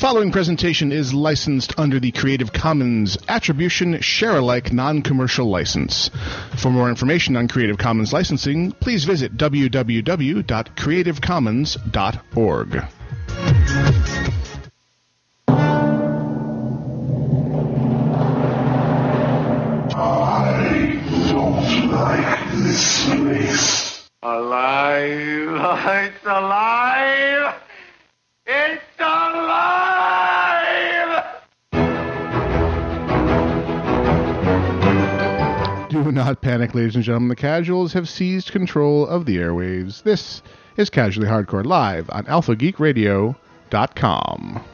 following presentation is licensed under the Creative Commons Attribution Share Alike Non Commercial License. For more information on Creative Commons licensing, please visit www.creativecommons.org. don't like this place. Alive! It's alive! Not panic, ladies and gentlemen. The casuals have seized control of the airwaves. This is Casually Hardcore live on AlphaGeekRadio.com.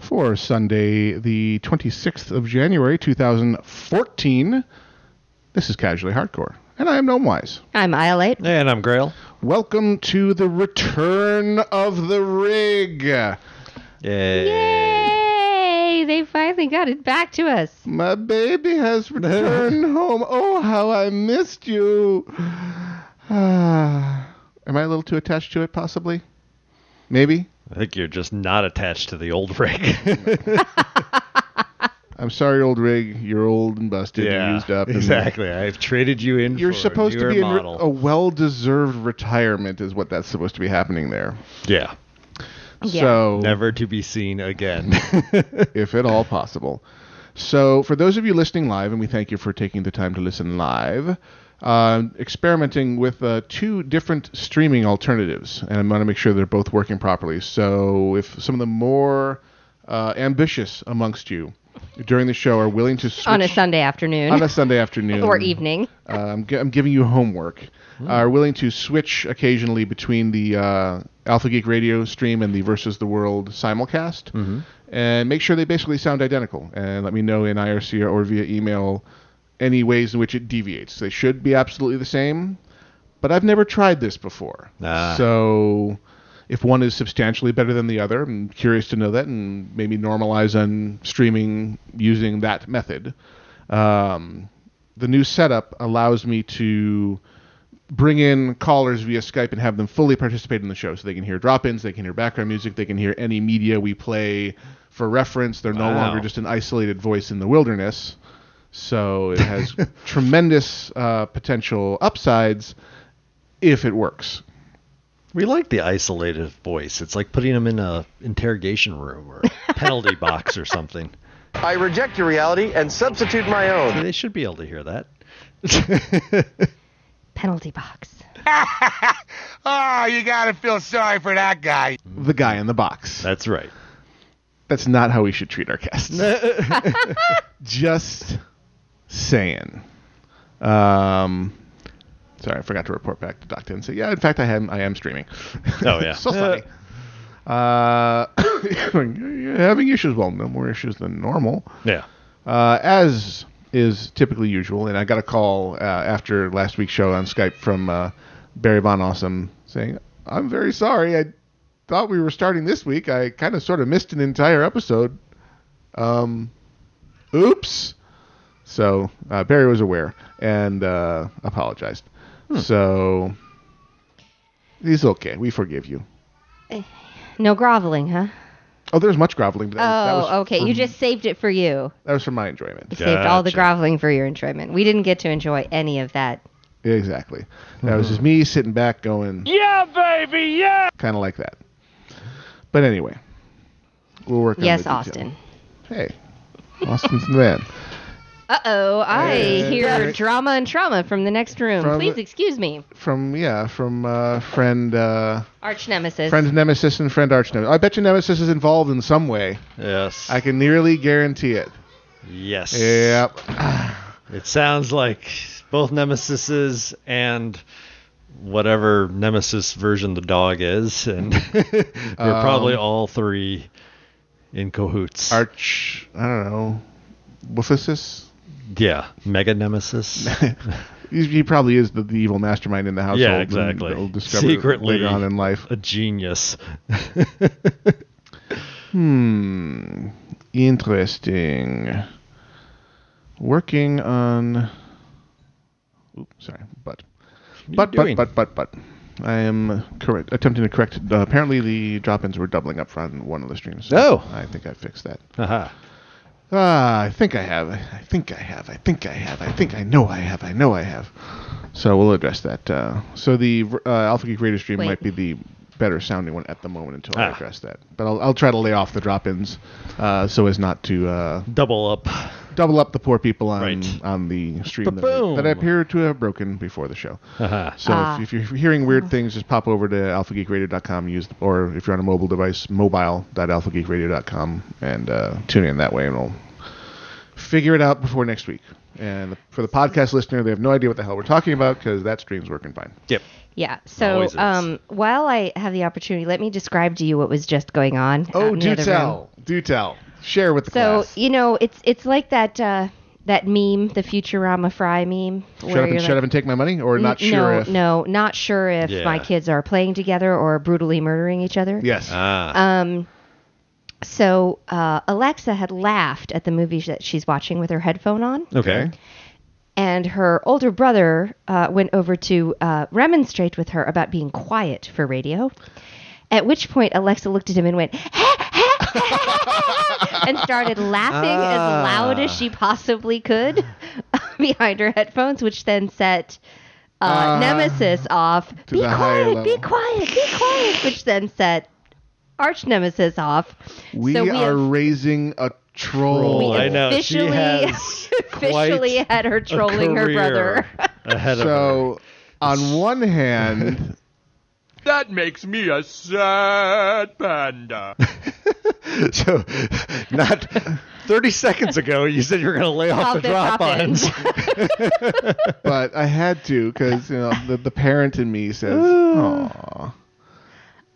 For Sunday, the 26th of January, 2014, this is Casually Hardcore. And I am Gnome Wise. I'm Iolate. And I'm Grail. Welcome to the return of the rig. Yay. Yay! They finally got it back to us. My baby has returned home. Oh, how I missed you. Am I a little too attached to it, possibly? Maybe? I think you're just not attached to the old rig. I'm sorry, old rig. You're old and busted and used up. and exactly. I've traded you in. You're for supposed a to newer be in re- a well-deserved retirement, is what that's supposed to be happening there. yeah. Yeah. So Never to be seen again. if at all possible. So, for those of you listening live, and we thank you for taking the time to listen live, uh, experimenting with uh, two different streaming alternatives, and I'm going to make sure they're both working properly. So, if some of the more uh, ambitious amongst you during the show are willing to switch On a Sunday afternoon on a Sunday afternoon or evening. uh, I'm, gi- I'm giving you homework. Are willing to switch occasionally between the uh, Alpha Geek Radio stream and the Versus the World simulcast, and make sure they basically sound identical. And let me know in IRC or via email any ways in which it deviates. They should be absolutely the same, but I've never tried this before. Ah. So if one is substantially better than the other, I'm curious to know that and maybe normalize on streaming using that method. Um, the new setup allows me to bring in callers via Skype and have them fully participate in the show. So they can hear drop ins, they can hear background music, they can hear any media we play for reference. They're no Wow. longer just an isolated voice in the wilderness. So it has tremendous uh, potential upsides if it works. We like the isolated voice. It's like putting them in a interrogation room or a penalty box or something. I reject your reality and substitute my own. They should be able to hear that. Penalty box. Oh, you gotta feel sorry for that guy. The guy in the box. That's right. That's not how we should treat our guests. Just saying. Um, sorry, I forgot to report back to Doctor and say, yeah, in fact, I am. I am streaming. Oh, yeah. so sorry. Uh, you're having issues. Well, no more issues than normal. Yeah. Uh, as is typically usual, and I got a call uh, after last week's show on Skype from uh, Barry Von Awesome saying, "I'm very sorry. I thought we were starting this week. I kind of sort of missed an entire episode. Um, oops." So uh, Barry was aware and uh, apologized. So he's okay. We forgive you. Eh, no groveling, huh? Oh, there's much groveling. That, that was Oh, okay. for- You just saved it for you. that was for my enjoyment. You saved all the groveling for your enjoyment. We didn't get to enjoy any of that. Exactly. That hmm. was just me sitting back going, Yeah, baby, yeah! kind of like that. But anyway, we'll work on yes, the detail. Austin. Hey, Austin's the man. Uh oh, I Yeah. hear drama and trauma from the next room. From Please excuse me. From, yeah, from uh, friend, uh, Arch nemesis. friend Nemesis and friend Arch Nemesis. I bet you Nemesis is involved in some way. Yes. I can nearly guarantee it. yes. Yep. It sounds like both Nemesises and whatever Nemesis version the dog is, and we're probably all three in cahoots. Arch, I don't know, Wolfesis? Yeah, Mega Nemesis. He, he probably is the, the evil mastermind in the household. yeah, exactly. We'll discover Secretly later on in life. a genius. Hmm. Interesting. Working on Oops, sorry, but. you But, but, but, but, but. I am correct, attempting to correct. Uh, apparently, the drop-ins were doubling up from one of the streams. so Oh. I think I fixed that. Haha. Ah, I think I have. I think I have. I think I have. I think I know I have. I know I have. So we'll address that. Uh, so the uh, Alpha Geek Radio stream Wait. might be the better sounding one at the moment until I Ah. address that. But I'll, I'll try to lay off the drop-ins uh, so as not to uh, Double up. double up the poor people on Right. on the stream that, that I appear to have broken before the show. Haha. So Ah. if, if you're hearing weird things, just pop over to alphageekradio.com, use or if you're on a mobile device, mobile.alphageekradio.com, and uh, tune in that way, and we'll figure it out before next week. And for the podcast listener, they have no idea what the hell we're talking about because that stream's working fine. Yep. Yeah. So um, while I have the opportunity, let me describe to you what was just going on. Oh, in do tell, room. do tell, share with the So class. you know, it's it's like that uh, that meme, the Futurama Fry meme. Shut up, and, shut up and take my money, or not N- sure no, if. no, not sure if my kids are playing together or brutally murdering each other. Yes. Ah. Um, so uh, Alexa had laughed at the movie that she's watching with her headphone on, okay. and her older brother uh, went over to uh, remonstrate with her about being quiet for radio. At which point Alexa looked at him and went, and started laughing as Ah. loud as she possibly could behind her headphones, which then set uh, Uh, Nemesis off. Be the higher quiet, be quiet, be quiet, which then set Arch Nemesis off. we, so we are have- raising a troll. we I know, she officially, has officially had her trolling her brother. career ahead of her. So, on one hand, That makes me a sad panda. so, not 30 seconds ago, you said you were going to lay off Off the the drop-ons. drop-ins. but I had to because you know the, the parent in me says, "Aw,"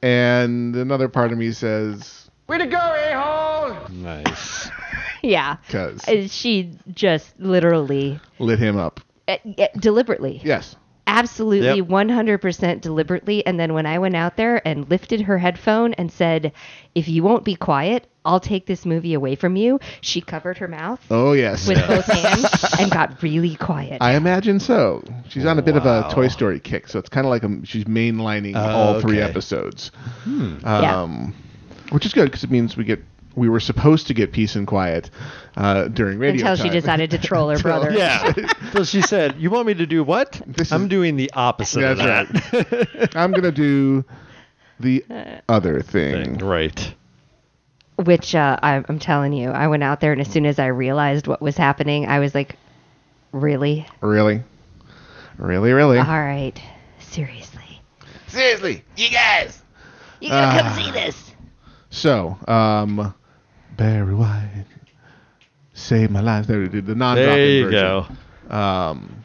and another part of me says, Way to go, a-hole! nice. yeah. "Cause Uh, She just literally, lit him up." uh, uh, deliberately, Yes. absolutely Yep. 100% deliberately. And then when I went out there and lifted her headphone and said, if you won't be quiet, I'll take this movie away from you, she covered her mouth Oh yes. with both hands and got really quiet. I imagine so. She's on a bit of a Toy Story kick, so it's kind of like a, she's mainlining Oh, all three okay. episodes, Yeah. um, which is good because it means we get we were supposed to get peace and quiet uh, during radio until she decided to troll her brother. Yeah. so she said, "You want me to do what? This I'm is- doing the opposite of That's that." I'm gonna do the other thing. Thing. Right. Which uh, I, I'm telling you, I went out there and as soon as I realized what was happening, I was like, really? Really, really, really. All right, seriously. Seriously, you guys. You gotta Ah. come see this. So, um, Barry White, save my life. There we did the non-dropping There you go. Um,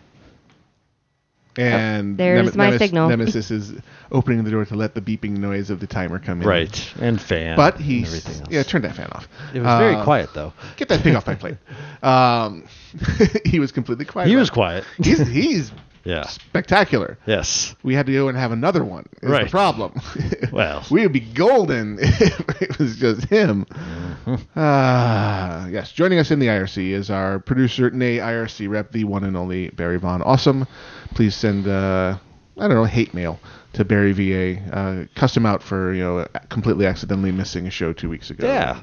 and there's my signal. Nemesis is opening the door to let the beeping noise of the timer come in. Right. And fan. But and he's everything yeah, turn that fan off. It was very Uh, quiet though. Get that thing off my plate. Um, he was completely quiet. He was it. quiet. He's he's Yeah. spectacular. Yes. We had to go and have another one. Is the Right. problem. Well. we would be golden if it was just him. Mm-hmm. Ah, yes. Joining us in the IRC is our producer, nay IRC rep, the one and only Barry Von. Awesome. Please send uh, I don't know hate mail to Barry VA. Uh, him out for you know completely accidentally missing a show two weeks ago. Yeah.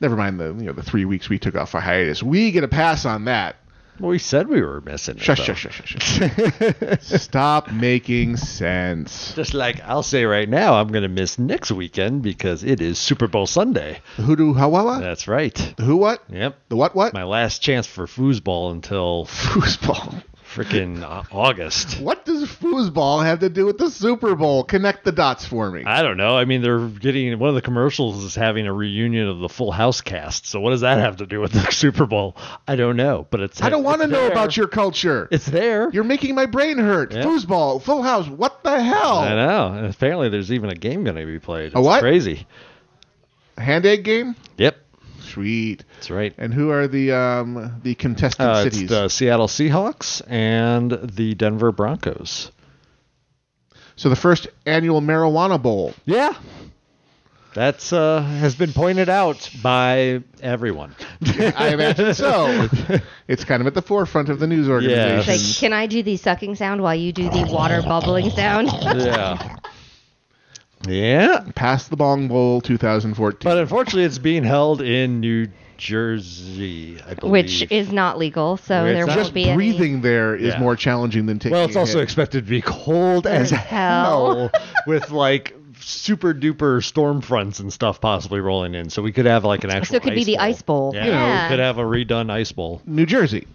Never mind the you know the three weeks we took off for hiatus. We get a pass on that. Well, we said we were missing. it, Shush, though. shush, shush, shush. Stop making sense. Just like I'll say right now, I'm going to miss next weekend because it is Super Bowl Sunday. The hoodoo hawawa? That's right. The who what? Yep. The what what? My last chance for foosball until Foosball. Freaking August. What does foosball have to do with the Super Bowl? Connect the dots for me. I don't know. I mean, they're getting one of the commercials is having a reunion of the Full House cast. So what does that have to do with the Super Bowl? I don't know, but it's. I don't want to know about your culture. It's there. You're making my brain hurt. Yeah. Foosball, Full House. What the hell? I know. And apparently, there's even a game going to be played. It's A what? Crazy. Hand egg game. Yep, Sweet. that's right. And who are the um the contestant Uh, it's cities? the Seattle Seahawks and the Denver Broncos. so the first annual marijuana bowl. Yeah. That's uh, has been pointed out by everyone. I imagine so. It's kind of at the forefront of the news organization. It's like, can I do the sucking sound while you do the water bubbling sound? yeah. Yeah. past the Bong Bowl 2014. But unfortunately, it's being held in New Jersey, I believe. Which is not legal, so It's there not- won't just be any- breathing there is Yeah. more challenging than taking. well, it's a also hit. expected to be cold as hell. hell with like super duper storm fronts and stuff possibly rolling in. So we could have like an actual. So it could be the ice bowl. Yeah, Yeah. we could have a redone ice bowl. New Jersey.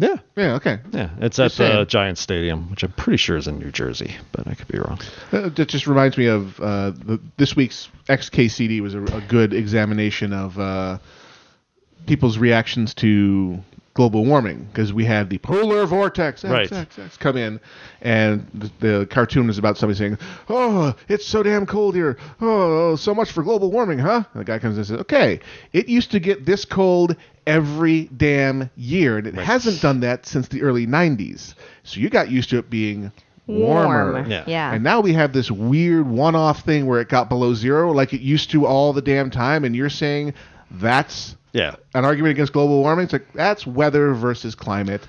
Yeah, Yeah, okay. yeah. It's at the Giant Stadium, which I'm pretty sure is in New Jersey, but I could be wrong. Uh, that just reminds me of uh, the, this week's XKCD was a, a good examination of uh, people's reactions to global warming because we had the polar vortex X, Right. X, X, come in, and the, the cartoon is about somebody saying, "Oh, it's so damn cold here. Oh, so much for global warming, huh?" And the guy comes in and says, "Okay, it used to get this cold every damn year, and it hasn't done that since the early '90s. So you got used to it being." Warmer. Warm. Yeah. Yeah. And now we have this weird one-off thing where it got below zero, like it used to all the damn time. And you're saying that's Yeah. an argument against global warming? It's like that's weather versus climate.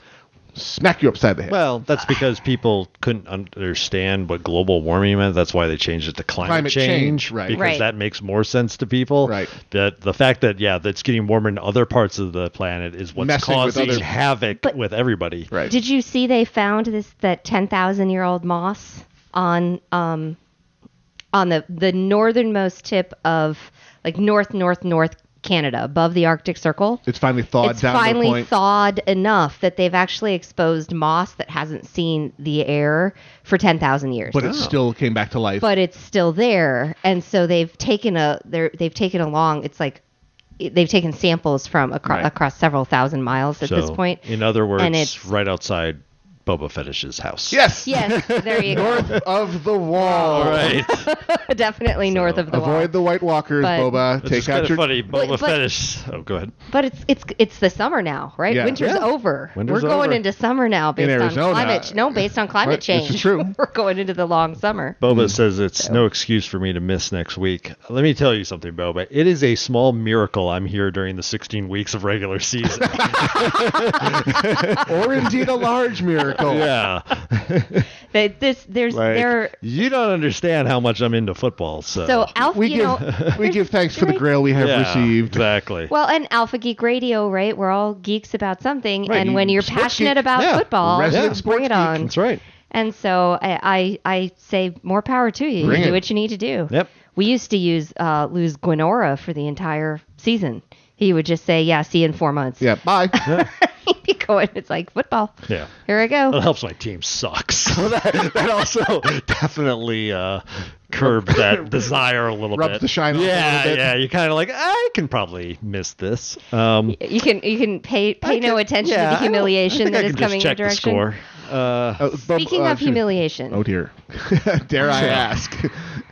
Smack you upside the head. Well, that's because people couldn't understand what global warming meant. That's why they changed it to climate, Climate change, right. Because Right. that makes more sense to people. Right. That the fact that yeah, that's getting warmer in other parts of the planet is what's Messing with causing other- havoc But- with everybody. right. Did you see they found this that ten thousand year old moss on um on the the northernmost tip of like north north north Canada above the Arctic Circle? it's finally thawed it's down to finally the point. thawed enough that they've actually exposed moss that hasn't seen the air for 10,000 years. but it oh. still came back to life. But it's still there and so they've taken a they're, they've taken along it's like they've taken samples from across, Right. across several thousand miles at So, this point. in other words, and it's right outside Boba Fettish's house. yes. Yes, there you go. North of the wall. Right. Definitely north of the wall. Avoid wall. the White Walkers, But- Boba. It's Take just out kind of your. funny. But- Boba but- Fettish. Oh, go ahead. But it's it's it's the summer now, right? Yeah. Winter's Yeah. over. Winter's We're going over. into summer now based on Arizona. climate. No, based on climate Right, this change. is true. We're going into the long summer. Boba says it's no excuse for me to miss next week. Let me tell you something, Boba. It is a small miracle I'm here during the 16 weeks of regular season. or indeed a large miracle. yeah. That this there's Like, there. you don't understand how much I'm into football. So, So Alpha, We you give know, we give thanks for the Right. grail we have yeah, received. Exactly. well, and Alpha Geek Radio, right? We're all geeks about something, Right, and you- when you're passionate geek. about Yeah, football, resident bring sports it geek. on. That's right. And so I, I I say more power to you. Bring you do it. what you need to do. Yep. We used to use uh, lose Gwenora for the entire season. He would just say, "Yeah, see you in four months." Yeah. Bye. He'd be going. It's like football. Yeah. Here I go. It helps my team sucks. So that, that also definitely uh, curbed that desire a little Rubs bit. the shine off a yeah, little bit. yeah. You're kind of like, I can probably miss this. Um, You can you can pay pay I no can- attention yeah, to the humiliation I think that I is just coming your check the direction. score. Uh, Uh, Speaking uh, of humiliation, Oh dear. Dare I ask?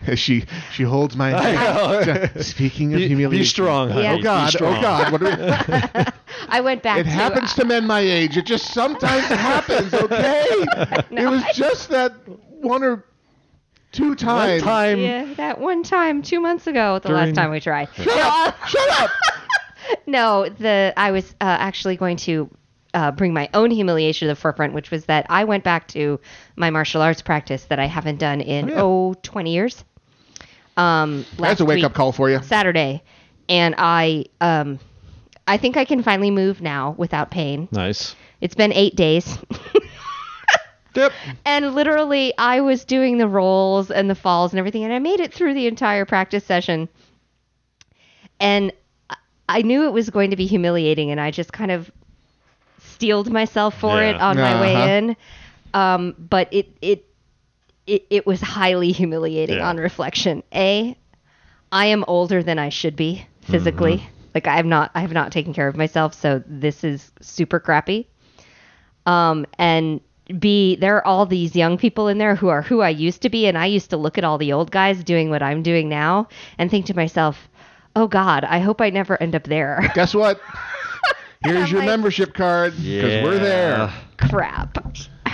As she she holds my hand. Speaking of be, humiliation. be strong, honey. Yeah. Oh Be God! Oh. God! What do we, I went back. it to, happens to men my age. It just sometimes happens. Okay. it was just that one or two One times. time. Yeah, that one time two months ago, the During- last time we tried. Shut up! Shut up! No, the I was uh, actually going to uh, bring my own humiliation to the forefront, which was that I went back to my martial arts practice that I haven't done in oh, 20 years. Um, That's a wake week, up call for you. Saturday, and I um, I think I can finally move now without pain. Nice. It's been eight days. Yep. And literally, I was doing the rolls and the falls and everything, and I made it through the entire practice session. And I- I knew it was going to be humiliating, and I just kind of steeled myself for it on my Uh-huh. way in. Um, but it it it it was highly humiliating Yeah. on reflection. A, I am older than I should be physically. Mm-hmm. Like I have not I have not taken care of myself, so this is super crappy. Um, and B, there are all these young people in there who are who I used to be, and I used to look at all the old guys doing what I'm doing now and think to myself, "Oh God, I hope I never end up there." Guess what? Here's your like- membership card because we're there. Crap.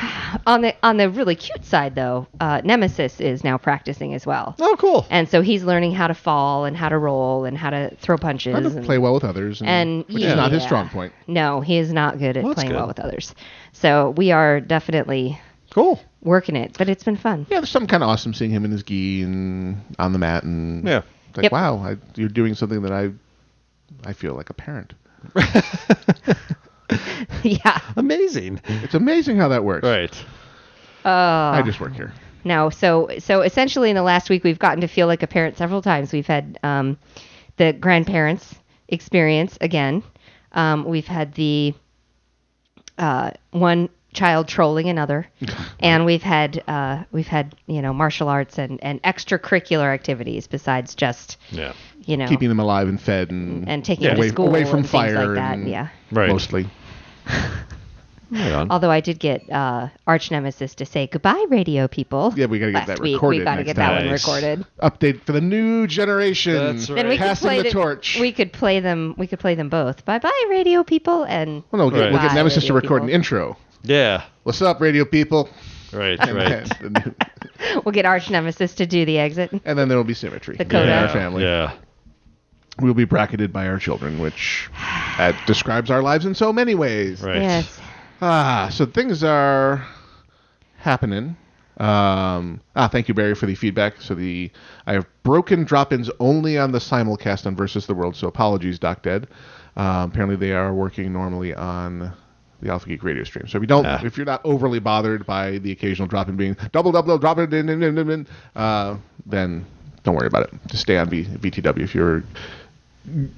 on the on the really cute side though, uh, Nemesis is now practicing as well. Oh, cool. And so he's learning how to fall and how to roll and how to throw punches. How to and- play well with others, and, and which yeah, is not his strong point. No, he is not good at Well, that's playing well with others. So we are definitely Cool. working it, but it's been fun. Yeah, there's something kind of awesome seeing him in his gi and on the mat, and Yeah. it's like Yep. wow, I, you're doing something that I, I feel like a parent. yeah. Amazing. It's amazing how that works. Right. I just work here. No, so so essentially in the last week we've gotten to feel like a parent several times. We've had um, the grandparents experience again. Um, we've had the uh, one child trolling another, and we've had uh, we've had you know martial arts and, and extracurricular activities besides just Yeah. you know Keeping them alive and fed and, and taking Yeah. them away, to school away from and fire like that. and Yeah. Right. mostly. Right. Although I did get uh, arch nemesis to say goodbye, radio people. Yeah, we gotta get last that week. recorded We gotta next get that one recorded. Update for the new generation. That's Then we could Passing play the torch. We could play them. We could play them both. Bye bye, radio people, and Well, no, we'll get, we'll get Nemesis to record people. an intro. Yeah. What's up, radio people? Right. And, Right. then, we'll get arch nemesis to do the exit. and then there will be symmetry The in coda. our yeah. family. Yeah. We'll be bracketed by our children, which uh, describes our lives in so many ways. Right. Yes. Ah, so things are happening. Um, ah, thank you, Barry, for the feedback. So the I have broken drop-ins only on the simulcast on Versus the World. So apologies, Doc Dead. Um, apparently, they are working normally on the Alpha Geek radio stream. So if you don't, Ah. if you're not overly bothered by the occasional drop-in being double, double, drop it in, in, in, in, in, uh, then don't worry about it. Just stay on v- VTW if you're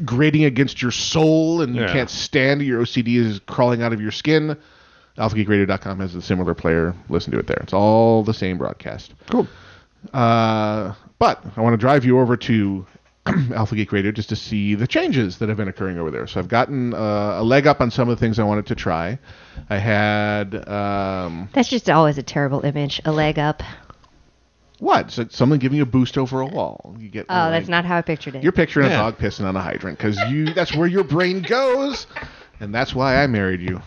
grating against your soul and you Yeah. can't stand it, your OCD is crawling out of your skin. AlphaGeekRadio.com has a similar player. Listen to it there. It's all the same broadcast. Cool. Uh, but I want to drive you over to Alpha Geek Radio just to see the changes that have been occurring over there. So I've gotten uh, a leg up on some of the things I wanted to try. I had um, That's just always a terrible image. A leg up. what? So someone giving you a boost over a wall. You get Oh, that's not how I pictured it. You're picturing Yeah. a dog pissing on a hydrant because you—that's where your brain goes, and that's why I married you.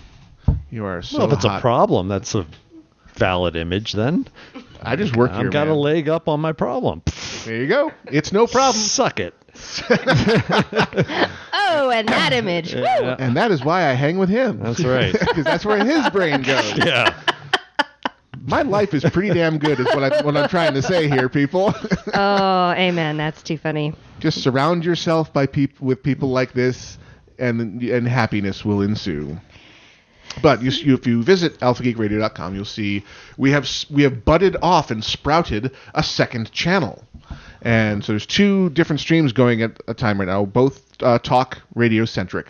You are so well, if it's hot. a problem, that's a valid image then. I just work here. I've got man. a leg up on my problem. There you go. It's no problem. Suck it. oh, and that image. Woo! Yeah. And that is why I hang with him. That's right. Because that's where his brain goes. Yeah. My life is pretty damn good, is what, I, what I'm trying to say here, people. Oh, amen. That's too funny. Just surround yourself by peop- with people like this, and and happiness will ensue. But you, you, if you visit alphageekradio.com, you'll see we have we have budded off and sprouted a second channel, and so there's two different streams going at a time right now, both uh, talk radio centric,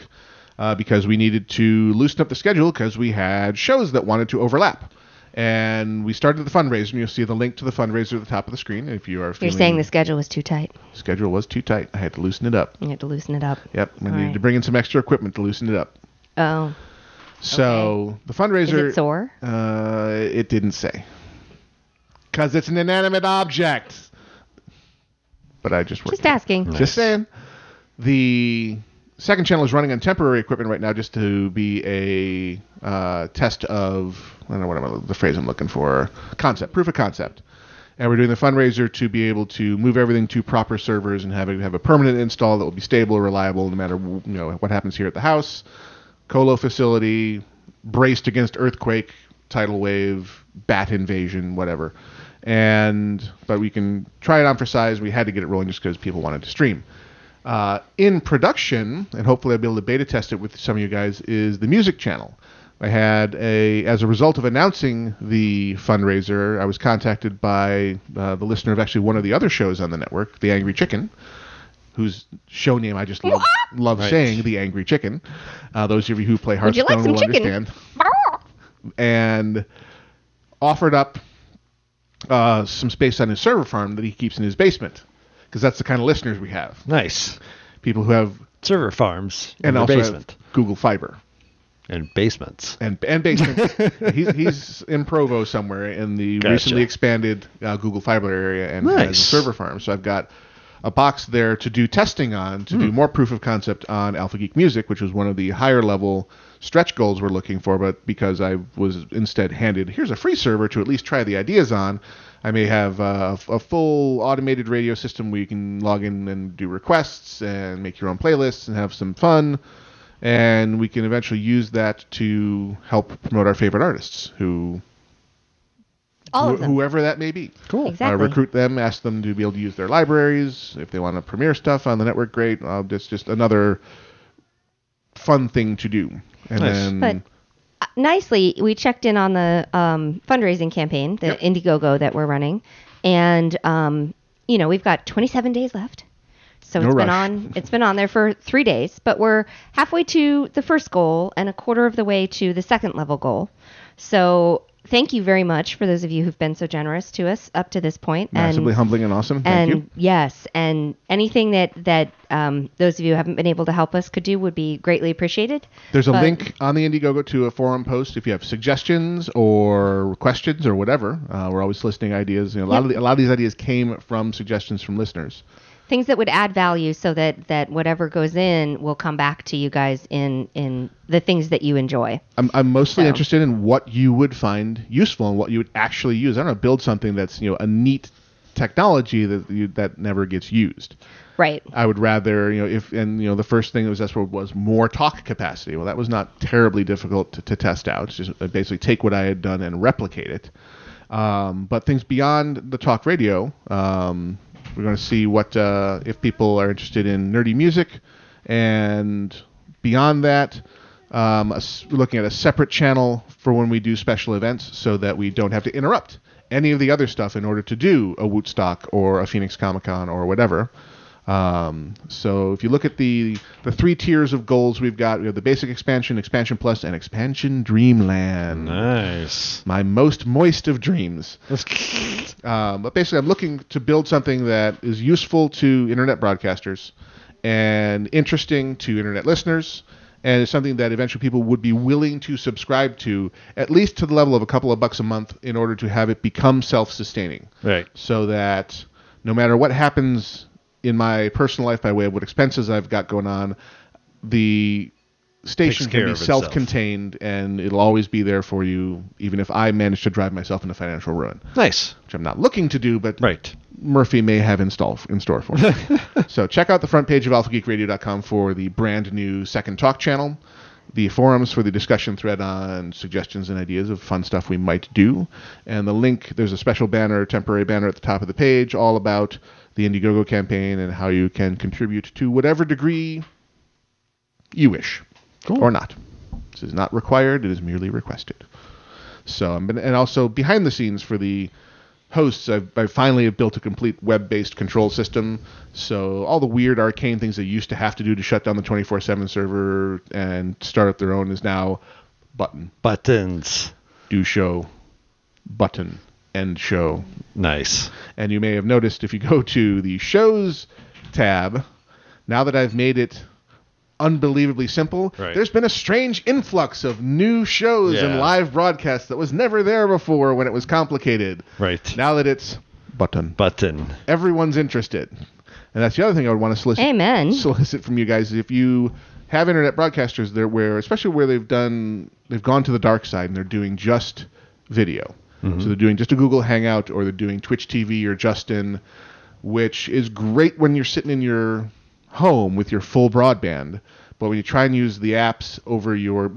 uh, because we needed to loosen up the schedule because we had shows that wanted to overlap. And we started the fundraiser, and you'll see the link to the fundraiser at the top of the screen. If you are You're saying the schedule was too tight. schedule was too tight, I had to loosen it up. You had to loosen it up. Yep, I All needed right. to bring in some extra equipment to loosen it up. Oh, So the is fundraiser. it sore? Uh, it didn't say. Because it's an inanimate object. But I just worked. Just asking. Just saying. The second channel is running on temporary equipment right now just to be a uh, test of, I don't know what I'm, the phrase I'm looking for, concept, proof of concept. And we're doing the fundraiser to be able to move everything to proper servers and have it have a permanent install that will be stable, reliable, no matter you know what happens here at the house. Colo facility, braced against earthquake, tidal wave, bat invasion, whatever. And but we can try it on for size. We had to get it rolling just because people wanted to stream. Uh, in production, and hopefully I'll be able to beta test it with some of you guys, is the music channel. I had a, as a result of announcing the fundraiser, I was contacted by uh, the listener of actually one of the other shows on the network, The Angry Chicken, whose show name I just love, love Right. saying, The Angry Chicken. Uh, those of you who play Would you Hearthstone like some will chicken? understand. And offered up uh, some space on his server farm that he keeps in his basement, because that's the kind of listeners we have. Nice. People who have Server farms and in the also basement have Google Fiber and basements. and and basement. he's he's in Provo somewhere in the Gotcha. recently expanded uh, Google Fiber area and has a server farm. So I've got a box there to do testing on, to do more proof of concept on Alpha Geek Music, which was one of the higher level stretch goals we're looking for. But because I was instead handed, here's a free server to at least try the ideas on, I may have uh, a full automated radio system where you can log in and do requests and make your own playlists and have some fun. And we can eventually use that to help promote our favorite artists, who All of wh- them. whoever that may be. Cool. Exactly. Uh, recruit them, ask them to be able to use their libraries. If they want to premiere stuff on the network, great. Uh, it's just another fun thing to do. And Nice. then But uh, nicely, we checked in on the um, fundraising campaign, the Yep. Indiegogo that we're running, and um, you know we've got 27 days left. So No it's been on. It's been on there for three days, but we're halfway to the first goal and a quarter of the way to the second level goal. So thank you very much for those of you who've been so generous to us up to this point. massively and, humbling and awesome. Thank and you. yes, and anything that that um, those of you who haven't been able to help us could do would be greatly appreciated. There's a but- link on the Indiegogo to a forum post if you have suggestions or questions or whatever. Uh, we're always listening ideas. You know, a lot of the, a lot of these ideas came from suggestions from listeners. Things that would add value so that that whatever goes in will come back to you guys in in the things that you enjoy I'm, I'm mostly So. interested in what you would find useful and what you would actually use. I don't know, build something that's you know a neat technology that you, that never gets used. right I would rather, you know, if and you know the first thing that was asked for was more talk capacity. Well, that was not terribly difficult to, to test out. It's just uh, basically take what I had done and replicate it. Um, but things beyond the talk radio, um, we're going to see what uh, if people are interested in nerdy music, and beyond that, um, a looking at a separate channel for when we do special events, so that we don't have to interrupt any of the other stuff in order to do a Wootstock or a Phoenix Comic Con or whatever. Um, so if you look at the the three tiers of goals we've got, we have the basic expansion, expansion plus, and expansion Dreamland. Nice. My most moist of dreams. Um, but basically, I'm looking to build something that is useful to internet broadcasters and interesting to internet listeners, and it's something that eventually people would be willing to subscribe to, at least to the level of a couple of bucks a month, in order to have it become self-sustaining Right. so that no matter what happens in my personal life by way of what expenses I've got going on, the station can be self-contained and it'll always be there for you, even if I manage to drive myself into financial ruin, Nice. which I'm not looking to do, but Right. Murphy may have install in store for me. so check out the front page of alphageekradio.com for the brand new second talk channel, the forums for the discussion thread on suggestions and ideas of fun stuff we might do, and the link. There's a special banner, temporary banner at the top of the page, all about the Indiegogo campaign and how you can contribute to whatever degree you wish, or not. This is not required; it is merely requested. So, and also behind the scenes for the hosts, I've, I finally have built a complete web-based control system. So all the weird arcane things they used to have to do to shut down the 24/7 server and start up their own is now button, Buttons. do show, button, end show. Nice. And you may have noticed if you go to the shows tab, now that I've made it unbelievably simple, Right. there's been a strange influx of new shows and live broadcasts that was never there before when it was complicated. Right. Now that it's button, Button. everyone's interested. And that's the other thing I would want to solicit Amen. solicit from you guys. If you have internet broadcasters there where especially where they've done they've gone to the dark side and they're doing just video. Mm-hmm. So they're doing just a Google Hangout or they're doing Twitch TV or Justin, which is great when you're sitting in your home with your full broadband. But when you try and use the apps over your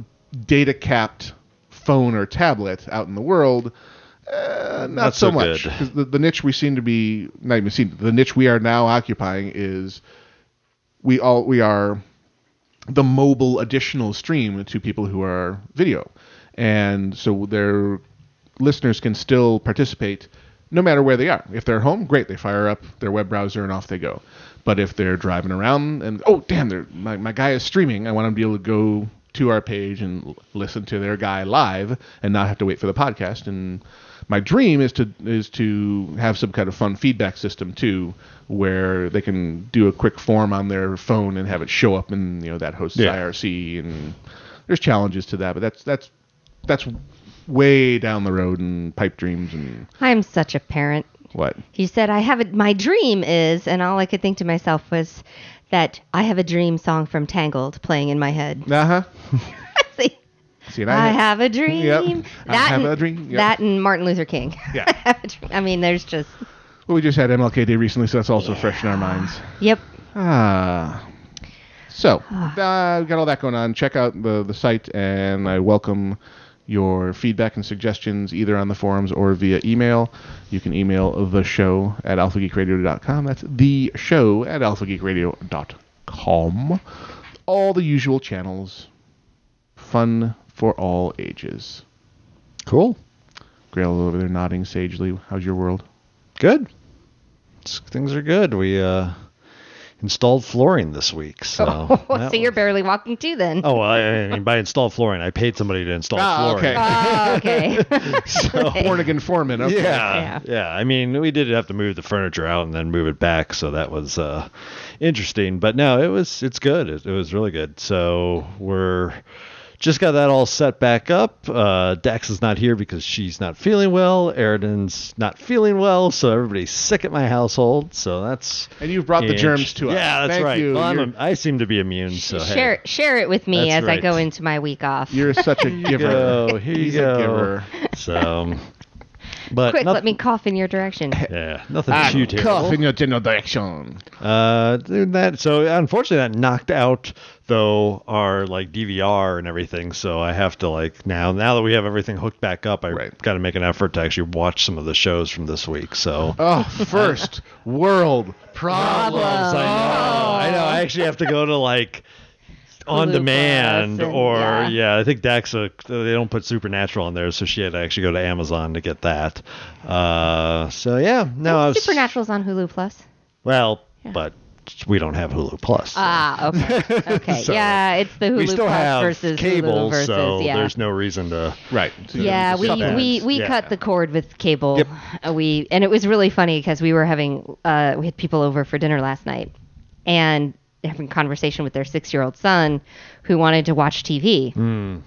data capped phone or tablet out in the world, uh, not, Not so, so much. The, the niche we seem to be not even seen the niche we are now occupying is we all we are the mobile additional stream to people who are video, and so their listeners can still participate no matter where they are. If they're at home, great, they fire up their web browser and off they go. But if they're driving around and oh damn, they're, my my guy is streaming, I want them to be able to go to our page and listen to their guy live and not have to wait for the podcast. And my dream is to is to have some kind of fun feedback system too, where they can do a quick form on their phone and have it show up in you know that host's Yeah. IRC. And there's challenges to that, but that's that's that's way down the road and pipe dreams and I'm such a parent. What? He said, "I have a, my dream is," and all I could think to myself was that I have a dream song from Tangled playing in my head. Uh huh. See, See, and I had- have a dream. Yep. I have and, a dream. Yep. That and Martin Luther King. Yeah. I have. I mean, there's just Well, we just had MLK Day recently, so that's also fresh in our minds. yep. Ah. So, uh, we've got all that going on. Check out the, the site, and I welcome your feedback and suggestions either on the forums or via email. You can email the show at alphageekradio.com. That's the show at alphageekradio.com. All the usual channels. Fun for all ages. Cool. Grail over there nodding sagely. How's your world? Good. S- Things are good. We uh, installed flooring this week, so. that so you're was- barely walking too then. Oh, well, I, I mean, by installed flooring, I paid somebody to install Ah, flooring. okay. Oh, okay. So, Born again foreman. Okay. yeah, Yeah. yeah, I mean, we did have to move the furniture out and then move it back, so that was uh, interesting. But no, it was it's good. It, it was really good. So we're just got that all set back up. Uh, Dax is not here because she's not feeling well. Eridan's not feeling well, so everybody's sick at my household. So that's And you've brought the germs to us. Yeah, that's Thank right. you. Well, I'm You're- a, I seem to be immune, so hey. share share it with me That's as I go into my week off. You're such a giver. go, here you He's go. a giver. So, but Quick, noth- let me cough in your direction. Yeah, nothing Ah, too cough terrible. in your general direction. Uh, that. So unfortunately, that knocked out though our like DVR and everything. So I have to like now now that we have everything hooked back up, I Right. got to make an effort to actually watch some of the shows from this week. So. Oh, first world problems. I know. I know. I actually have to go to like on Hulu demand Plus and- or yeah. yeah. I think Daxa they don't put Supernatural on there, so she had to actually go to Amazon to get that. Uh, so yeah, no, I was Supernatural's on Hulu Plus. well, but we don't have Hulu Plus. so. Ah, okay. Okay. So, yeah, it's the Hulu we still Plus have versus cable, Hulu versus so yeah. there's no reason to. Right. So you yeah, we, cut that. we we Yeah. cut the cord with cable. Yep. Uh, we and it was really funny because we were having uh, we had people over for dinner last night, and having a conversation with their six year old son who wanted to watch TV, Hmm.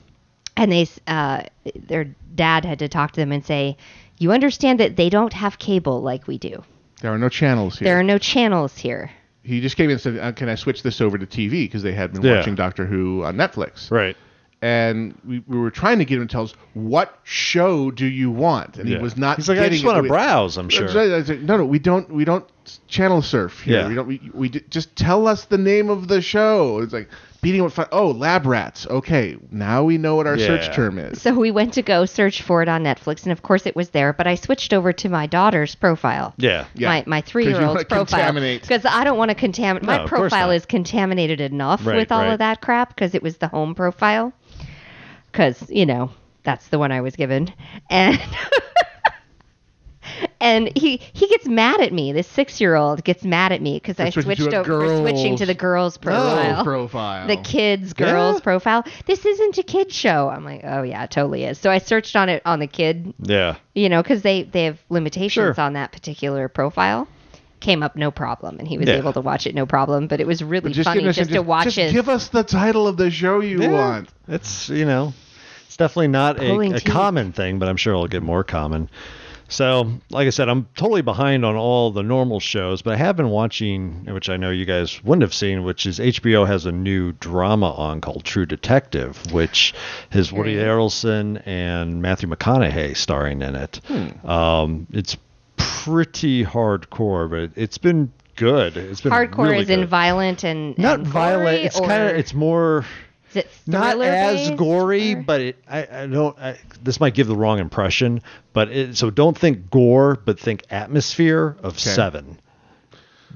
and they uh, their dad had to talk to them and say, "You understand that they don't have cable like we do. There are no channels here. There are no channels here." he just came in and said, uh, "Can I switch this over to TV?" Because they had been Yeah. watching Doctor Who on Netflix. Right. And we, we were trying to get him to tell us what show do you want, and Yeah. he was not. He's like, I just want to browse. I'm sure. like- I like, no, no, we don't. We don't channel surf here. Yeah. We don't. We, we d- just tell us the name of the show. It's like beating what fun. Oh, Lab Rats. Okay, now we know what our search term is. So we went to go search for it on Netflix, and of course it was there. But I switched over to my daughter's profile. Yeah. Yeah. my my 'Cause three year you old's wanna profile contaminate. because I don't want to contaminate. No, My profile is contaminated enough Right, with all right. of that crap because it was the home profile. Because you know that's the one I was given, and and he he gets mad at me. This six year old gets mad at me because I For switching to switched over for switching to the girls profile. profile. The kids girls Yeah. profile. This isn't a kid show. I'm like, oh yeah, it totally is. So I searched on it on the kid Yeah. you know, because they they have limitations Sure. on that particular profile. Came up no problem, and he was Yeah. able to watch it no problem. But it was really But funny give us- just, to watch just it. Give us the title of the show you Yeah. want. It's you know, it's definitely not a, a common thing, but I'm sure it'll get more common. So, like I said, I'm totally behind on all the normal shows, but I have been watching, which I know you guys wouldn't have seen, which is HBO has a new drama on called True Detective, which has Woody Harrelson and Matthew McConaughey starring in it. Hmm. Um, it's pretty hardcore, but it's been good. It's been Hardcore really is in violent and not and violent. gory, It's kind of it's more is it not as gory, or- but it, I, I don't. I, this might give the wrong impression, but it, so don't think gore, but think atmosphere of Seven.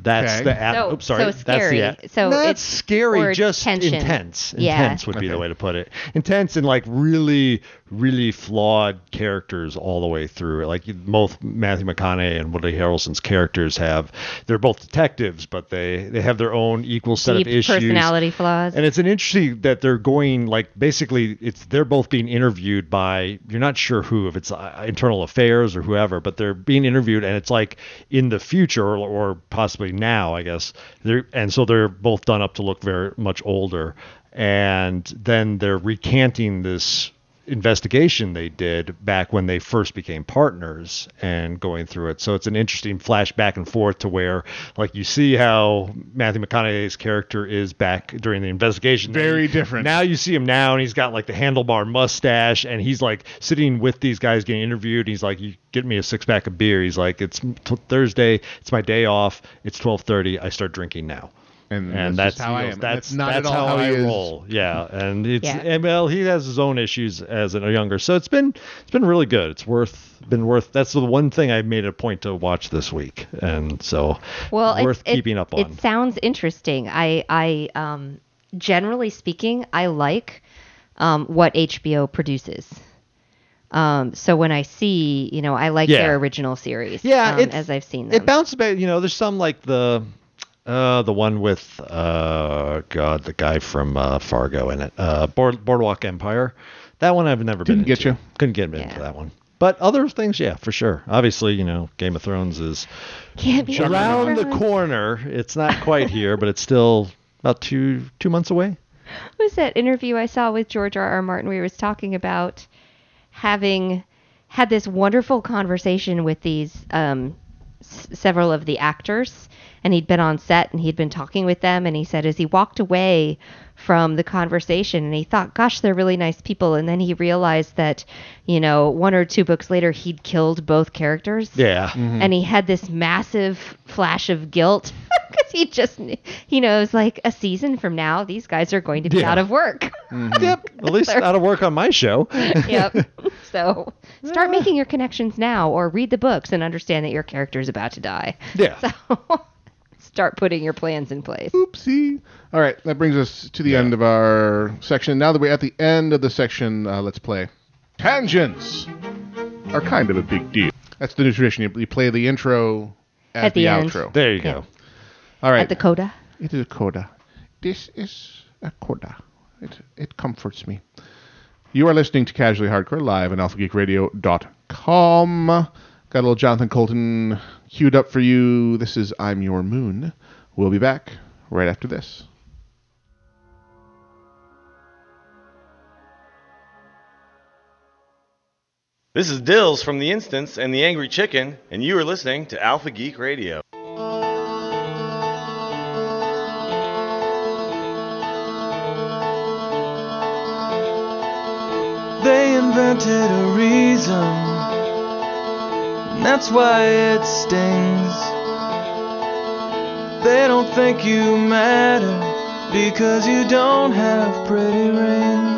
That's Okay. the at, So- oops, sorry. so That's the at, So not it's- scary, just tension. intense. Yeah. Intense would be the way to put it. Intense and like really, really flawed characters all the way through. Like both Matthew McConaughey and Woody Harrelson's characters have. They're both detectives, but they they have their own equal set deep of issues. personality flaws. And it's an interesting that they're going like basically it's they're both being interviewed by you're not sure who if it's uh, internal affairs or whoever, but they're being interviewed and it's like in the future or, or possibly now, I guess. They're and so they're both done up to look very much older, and then they're recanting this investigation they did back when they first became partners and going through it. So it's an interesting flash back and forth to where, like, you see how Matthew McConaughey's character is back during the investigation. Very Then different. Now you see him now, and he's got like the handlebar mustache, and he's like sitting with these guys getting interviewed. And he's like, "You get me a six pack of beer." He's like, "It's t- Thursday. It's my day off. It's twelve thirty. I start drinking now." And, and that's, that's, just how I he goes, am. That's, not that's at all how, how, I is. roll. Yeah, and it's Yeah. and well, he has his own issues as a younger, so it's been it's been really good. It's worth been worth. That's the one thing I made a point to watch this week, and so Well, worth it, keeping up on. It sounds interesting. I, I, um, generally speaking, I like um, what HBO produces. Um, so when I see, you know, I like Yeah. their original series. Yeah, um, as I've seen them. It bounces back. You know, there's some like the uh the one with uh God, the guy from uh, Fargo in it. Uh, Board, Boardwalk Empire. That one I've never Didn't been get into. you? Couldn't get into Yeah. that one. But other things, yeah, for sure. Obviously, you know, Game of Thrones is Can't be around the corner. It's not quite here, but it's still about two two months away. What was that interview I saw with George R. R. Martin where he was talking about having had this wonderful conversation with these um, s- several of the actors, and he'd been on set and he'd been talking with them, and he said as he walked away from the conversation and he thought, gosh, they're really nice people, and then he realized that, you know, one or two books later he'd killed both characters Yeah. Mm-hmm. and he had this massive flash of guilt because he just he knows like a season from now these guys are going to be Yeah. out of work mm-hmm. Yep. At least out of work on my show. yep so start ah. making your connections now or read the books and understand that your character is about to die Yeah. so start putting your plans in place Oopsie. All right, that brings us to the end of our section. Now that we're at the end of the section, uh, let's play. Tangents are kind of a big deal. That's the new tradition. You, you play the intro at, At the end. outro. There you Yeah. go. All right. at the coda It is a coda. This is a coda. It, it comforts me. You are listening to Casually Hardcore live on alphageekradio.com. Got a little Jonathan Coulton queued up for you. This is I'm Your Moon. We'll be back right after this. This is Dills from The Instance and The Angry Chicken, and you are listening to Alpha Geek Radio. They invented a reason, and that's why it stings. They don't think you matter because you don't have pretty rings.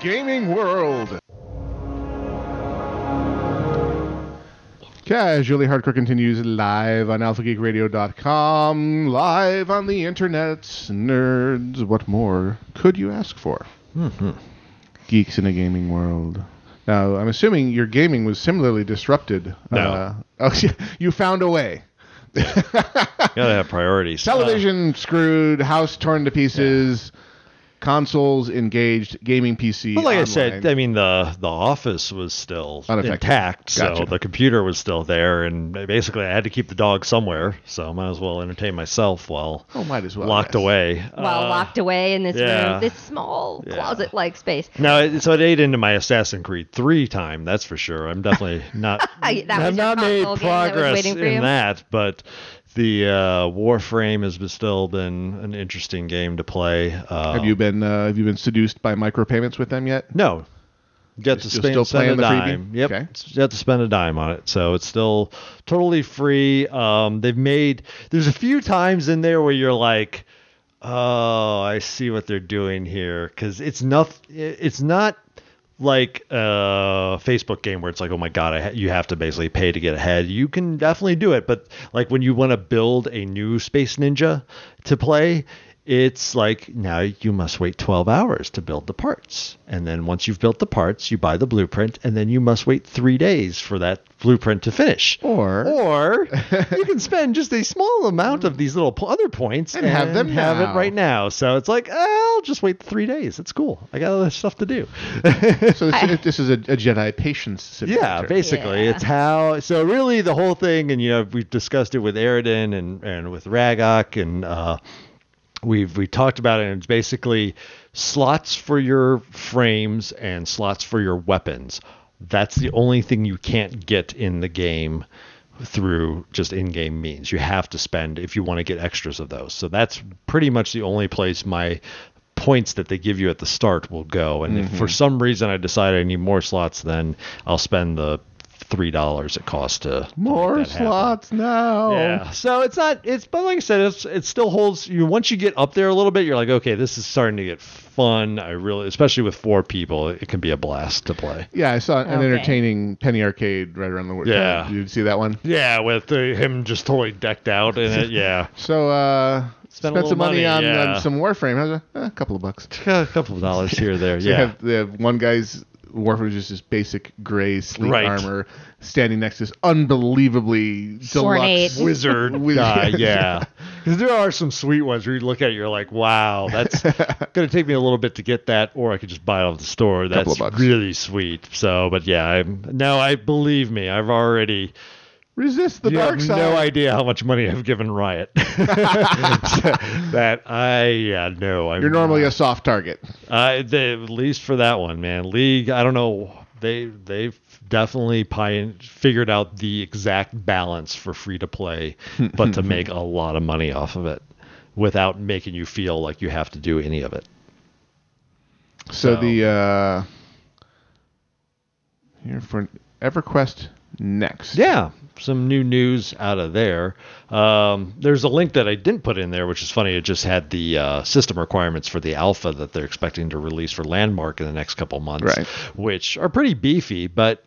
Gaming World. Casually Hardcore continues live on AlphaGeekRadio.com, live on the internet. Nerds, what more could you ask for? Geeks in a Gaming World. Now, I'm assuming your gaming was similarly disrupted. No. Uh, oh, you found a way. Gotta have priorities. Television screwed, house torn to pieces, consoles engaged, gaming PC. But like I said, I mean the the office was still Unaffected. intact, so the computer was still there, and basically I had to keep the dog somewhere, so I might as well entertain myself while oh, might as well. locked yes. away. While Uh, locked away in this yeah. room, this small Yeah. closet-like space. Now, so it ate into my Assassin's Creed 3 time, that's for sure. I'm definitely not. That I've not made console that progress in you? that, but the uh, Warframe has still been an interesting game to play. Uh, Have you been uh, Have you been seduced by micropayments with them yet? No. Get to spend, still spend a playing the freebie? dime. Yep. Okay. You have to spend a dime on it. So it's still totally free. Um, they've made there's a few times in there where you're like, oh, I see what they're doing here because it's not it's not like a Facebook game where it's like, oh my god, ha- you have to basically pay to get ahead. You can definitely do it, but like when you want to build a new Space Ninja to play, it's like now you must wait 12 hours to build the parts. And then once you've built the parts, you buy the blueprint, and then you must wait three days for that blueprint to finish. Or Or you can spend just a small amount of these little other points And have them have now. it right now. So it's like, I'll just wait three days. It's cool. I got other stuff to do. so this, this is a, a Jedi patience simulator. Yeah, basically, Yeah. it's how. So really, the whole thing, and you know, we've discussed it with Eridan and and with Ragok, and uh, we've we talked about it. And it's basically slots for your frames and slots for your weapons. That's the only thing you can't get in the game through just in-game means. You have to spend if you want to get extras of those. So that's pretty much the only place my points that they give you at the start will go. And if mm-hmm. for some reason I decide I need more slots, then I'll spend the three dollars it costs to to make More that happen. slots now. Yeah. So it's not. It's but like I said, it's it still holds. You once you get up there a little bit, you're like, okay, this is starting to get fun. I really, especially with four people, it can be a blast to play. Yeah, I saw an Okay. entertaining penny arcade right around the world. Yeah. Did you see that one? Yeah, with uh, him just totally decked out in it. Yeah. So, uh, Spent spent some money, money, on, yeah. on some Warframe. How's that? Eh, a couple of bucks. a couple of dollars here or there. So you yeah. have the one guy's Warframe is just this basic gray sleek Right. armor standing next to this unbelievably Ornate. deluxe wizard Wiz- guy, yeah. Because there are some sweet ones where you look at it, you're like, wow, that's gonna take me a little bit to get that, or I could just buy it off the store. Couple That's bucks. really sweet. So, but yeah, I'm now I believe me, I've already Resist the dark side. you dark have side. no idea how much money I've given Riot. that I yeah no, I'm You're normally a soft target. uh, they, at least for that one, man. League, I don't know. They they've definitely pioneered, figured out the exact balance for free to play, but to make a lot of money off of it without making you feel like you have to do any of it. So, So- the uh, here for EverQuest next. Yeah, some new news out of there. Um, there's a link that I didn't put in there, which is funny. It just had the uh, system requirements for the alpha that they're expecting to release for Landmark in the next couple months, Right. which are pretty beefy, but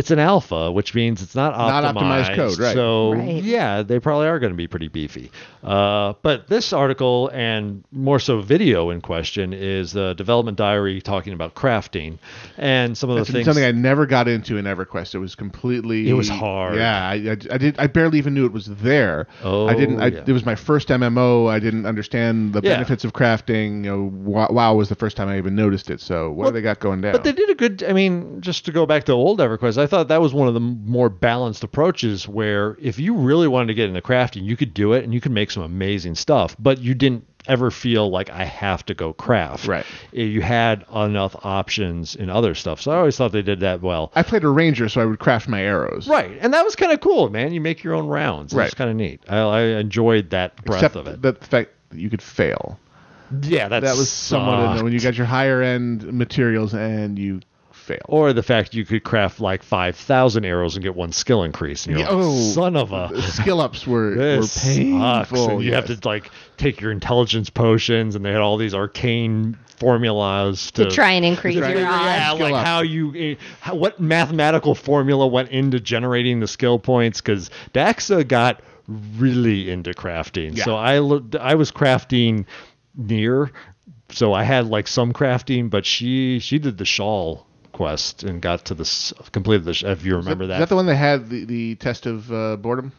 it's an alpha, which means it's not optimized. Not optimized code, right. So Right. yeah, they probably are going to be pretty beefy. Uh, but this article and more so video in question is the development diary talking about crafting and some of the That's things. something I never got into in EverQuest. It was completely. It was hard. Yeah, I, I, I did. I barely even knew it was there. Oh, I didn't. I, yeah. It was my first MMO. I didn't understand the Yeah. benefits of crafting. You know, WoW was the first time I even noticed it. So what Well, do they got going down? But they did a good. I mean, just to go back to old EverQuest, I thought that was one of the more balanced approaches. Where if you really wanted to get into crafting, you could do it, and you could make some amazing stuff. But you didn't ever feel like I have to go craft. Right. Eh, You had enough options in other stuff. So I always thought they did that well. I played a ranger, so I would craft my arrows. Right, and that was kind of cool, man. You make your own rounds. Right. It's kind of neat. I, I enjoyed that breadth Except of it. the fact that you could fail. yeah, that's That was somewhat annoying when you got your higher end materials and you fail. Or the fact you could craft like five thousand arrows and get one skill increase. And you're Yeah, like, oh, son of a. Skill ups were, were painful. sucks. And you have to like take your intelligence potions, and they had all these arcane formulas to, To try and increase try your and- odds. yeah, Skill like up. how you, eh, how, what mathematical formula went into generating the skill points? Because Daxa got really into crafting. Yeah. So I, lo- I was crafting near, so I had like some crafting, but she she did the shawl quest and got to the s- completed the. If you remember Is that, that the one that had the, the test of uh, boredom?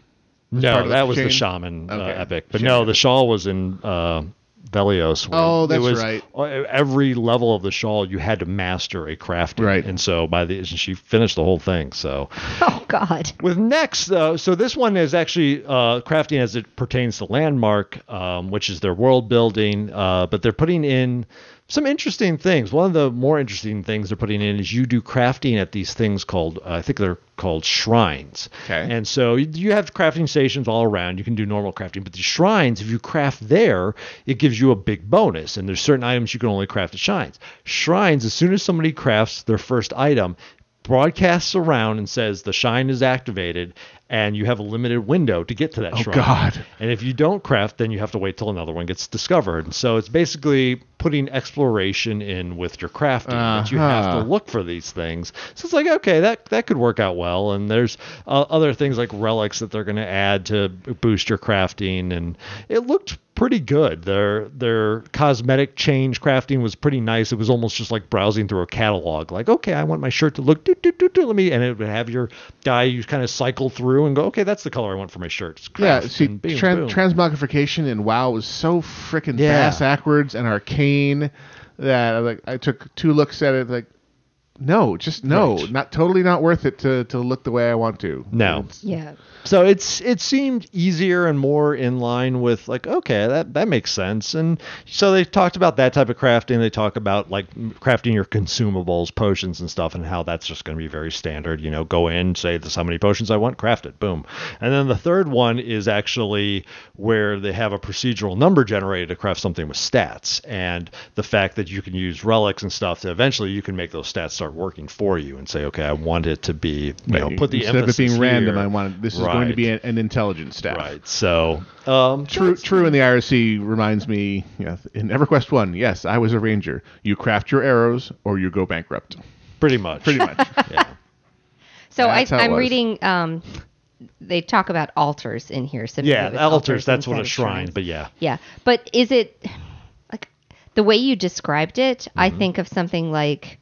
part no, that the was the chain? shaman uh, epic. But Shaman no, the shawl was in uh, Velious. where Oh, it that's was- right. uh, Every level of the shawl, you had to master a crafting. Right. And so by the and she finished the whole thing. So Oh God. with next, uh, so this one is actually uh, crafting as it pertains to landmark, um, which is their world building. Uh, but they're putting in some interesting things. One of the more interesting things they're putting in is you do crafting at these things called, uh, I think they're called shrines. Okay. And so you- have crafting stations all around. You can do normal crafting, but the shrines, if you craft there, it gives you a big bonus. And there's certain items you can only craft at shrines. Shrines, as soon as somebody crafts their first item, broadcasts around and says the shine is activated and you have a limited window to get to that shrine. Oh, shrine. God. And if you don't craft, then you have to wait till another one gets discovered. So it's basically putting exploration in with your crafting. That you have Uh-huh. to look for these things. So it's like, okay, that that could work out well. And there's uh, other things like relics that they're going to add to boost your crafting, and it looked pretty good. Their their cosmetic change crafting was pretty nice. It was almost just like browsing through a catalog. Like, okay, I want my shirt to look, doo, doo, doo, doo, let me, and it would have your guy. You kind of cycle through and go, okay, that's the color I want for my shirt. Yeah, see, and boom, tran- boom. transmogrification in WoW was so freaking Yeah. bass backwards and arcane that I, like I took two looks at it like, no, just no, Right. not totally not worth it to, to look the way I want to. No. It's- Yeah. So it's it seemed easier and more in line with like okay that that makes sense and so they talked about that type of crafting they talk about like crafting your consumables potions and stuff and how that's just going to be very standard you know go in say this how many potions I want craft it boom and then the third one is actually where they have a procedural number generated to craft something with stats and the fact that you can use relics and stuff to eventually you can make those stats start working for you and say okay I want it to be you know put the instead of it emphasis being random. I want this is going to be Right. an, an intelligent staff. Right. So, um, True, true in the IRC reminds me you know, in EverQuest One. Yes, I was a ranger. You craft your arrows, or you go bankrupt. pretty much. Pretty much. yeah. So that's I, am reading. Um, they talk about altars in here. So Yeah, with altars. That's what a shrine. shrines. But yeah, Yeah, but is it like the way you described it? I Mm-hmm. think of something like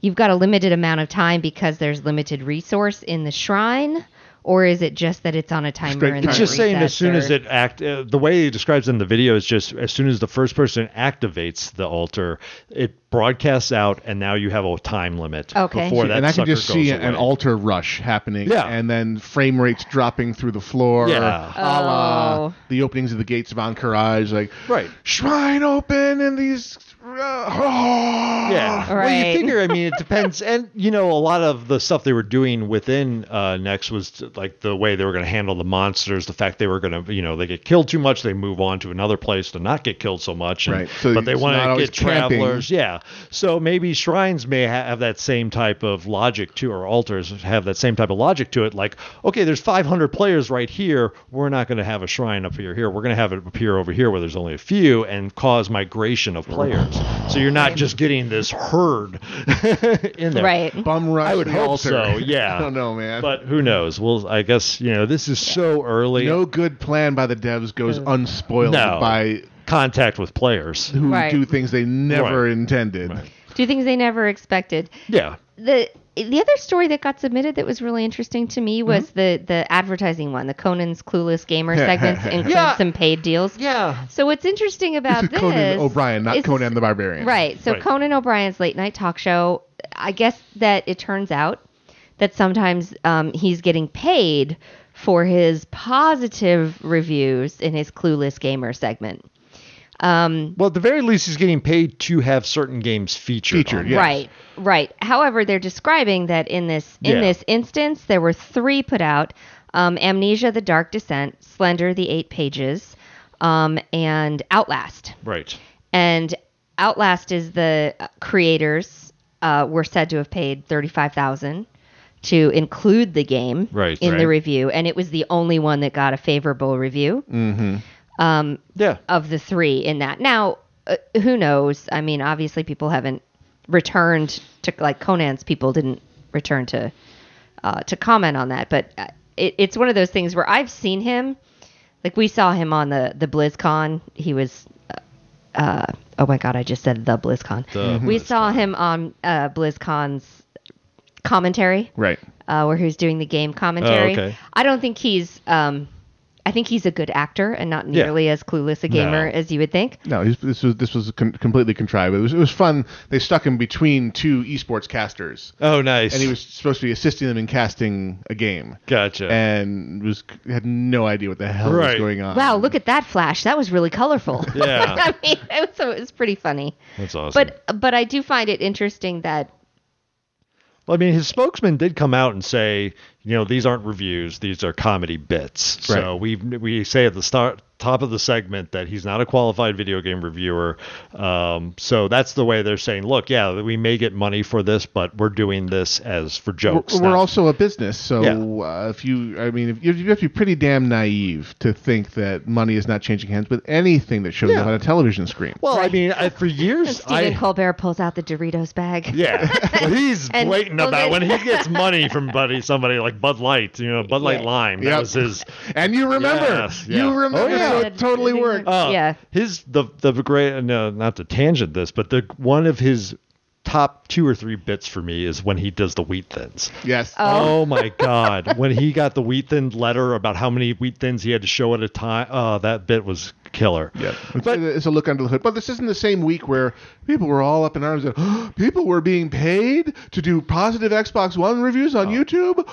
you've got a limited amount of time because there's limited resource in the shrine, or is it just that it's on a timer Straight and time. it's just saying as resets, soon as it act, uh, the way he describes in the video is just as soon as the first person activates the altar, it broadcasts out, and now you have a time limit Okay. before that and I can just see goes an altar rush happening, Yeah. and then frame rates dropping through the floor, Yeah. a la Oh. the openings of the gates of Ahn'Qiraj, like Right. shrine open and these. Uh, oh. Yeah. Well, you figure, I mean, it depends. And, you know, a lot of the stuff they were doing within uh, Next was t- like the way they were going to handle the monsters, the fact they were going to, you know, they get killed too much, they move on to another place to not get killed so much. And, Right. So but they want to always get camping. travelers. Yeah. So maybe shrines may ha- have that same type of logic to, or altars have that same type of logic to it. Like, okay, there's 500 players right here. We're not going to have a shrine up here. Here, we're going to have it appear over here where there's only a few and cause migration of players. So you're not just getting this herd in there. right? Bum rush I would hope altar. so. Yeah. I don't know, man. But who knows? Well, I guess you know this is so early. no good plan by the devs goes mm. unspoiled No. by contact with players. who Right. do things they never Right. intended. Right. Do things they never expected. Yeah. the the other story that got submitted that was really interesting to me was Mm-hmm. the the advertising one. The Conan's Clueless Gamer segments include Yeah. some paid deals. Yeah. So what's interesting about This is this Conan O'Brien, not is- Conan the Barbarian. Right. So Right. Conan O'Brien's late night talk show. I guess that it turns out that sometimes um, he's getting paid for his positive reviews in his Clueless Gamer segment. Um, Well, at the very least, he's getting paid to have certain games featured. Featured, yes. Right, right. However, they're describing that in this in Yeah. this instance, there were three put out: um, Amnesia: The Dark Descent, Slender: The Eight Pages, um, and Outlast. Right. And Outlast is the uh, creators uh, were said to have paid thirty five thousand to include the game Right, in right. the review, and it was the only one that got a favorable review Mm-hmm. Um, Yeah. of the three in that. Now, uh, who knows? I mean, obviously, people haven't returned to like Conan's people didn't return to uh, to comment on that, but uh, it, it's one of those things where I've seen him. Like we saw him on the the BlizzCon. He was. Uh, oh my god! I just said the BlizzCon. The we saw him on uh, BlizzCon's commentary Right. uh, where he was doing the game commentary. Oh, okay. I don't think he's. Um, I think he's a good actor and not Yeah. nearly as clueless a gamer No. as you would think. No, he's, this was this was con- completely contrived. It was it was fun. They stuck him between two esports casters, Oh, nice. and he was supposed to be assisting them in casting a game, gotcha. and was had no idea what the hell was going on. Wow, look at that flash! That was really colorful. Yeah. I mean, it was, it was pretty funny. That's awesome. But but I do find it interesting that Well, I mean, his spokesman did come out and say, you know, these aren't reviews; these are comedy bits. So we we say at the start top of the segment that he's not a qualified video game reviewer. Um, so that's the way they're saying, look, yeah, we may get money for this, but we're doing this as for jokes. We're, we're also a business, so Yeah. uh, if you, I mean, if you, you have to be pretty damn naive to think that money is not changing hands with anything that shows Yeah. up on a television screen. well, I mean, I, for years, Stephen I. Colbert pulls out the Doritos bag. Yeah, well, he's And- blatant well, about when he gets money from buddy somebody like Bud Light, you know, Bud Light Yeah. Lime. That Yep. was his. and you remember, Yes, yeah. you remember, Oh, yeah. so it totally worked. Uh, Yeah. His the the great no not to tangent this, but the one of his top two or three bits for me is when he does the wheat thins. Yes. Oh, my god, when he got the wheat thin letter about how many wheat thins he had to show at a time, oh, that bit was killer. Yeah, But- but it's a look under the hood. But this isn't the same week where people were all up in arms and people were being paid to do positive Xbox One reviews Oh. on YouTube.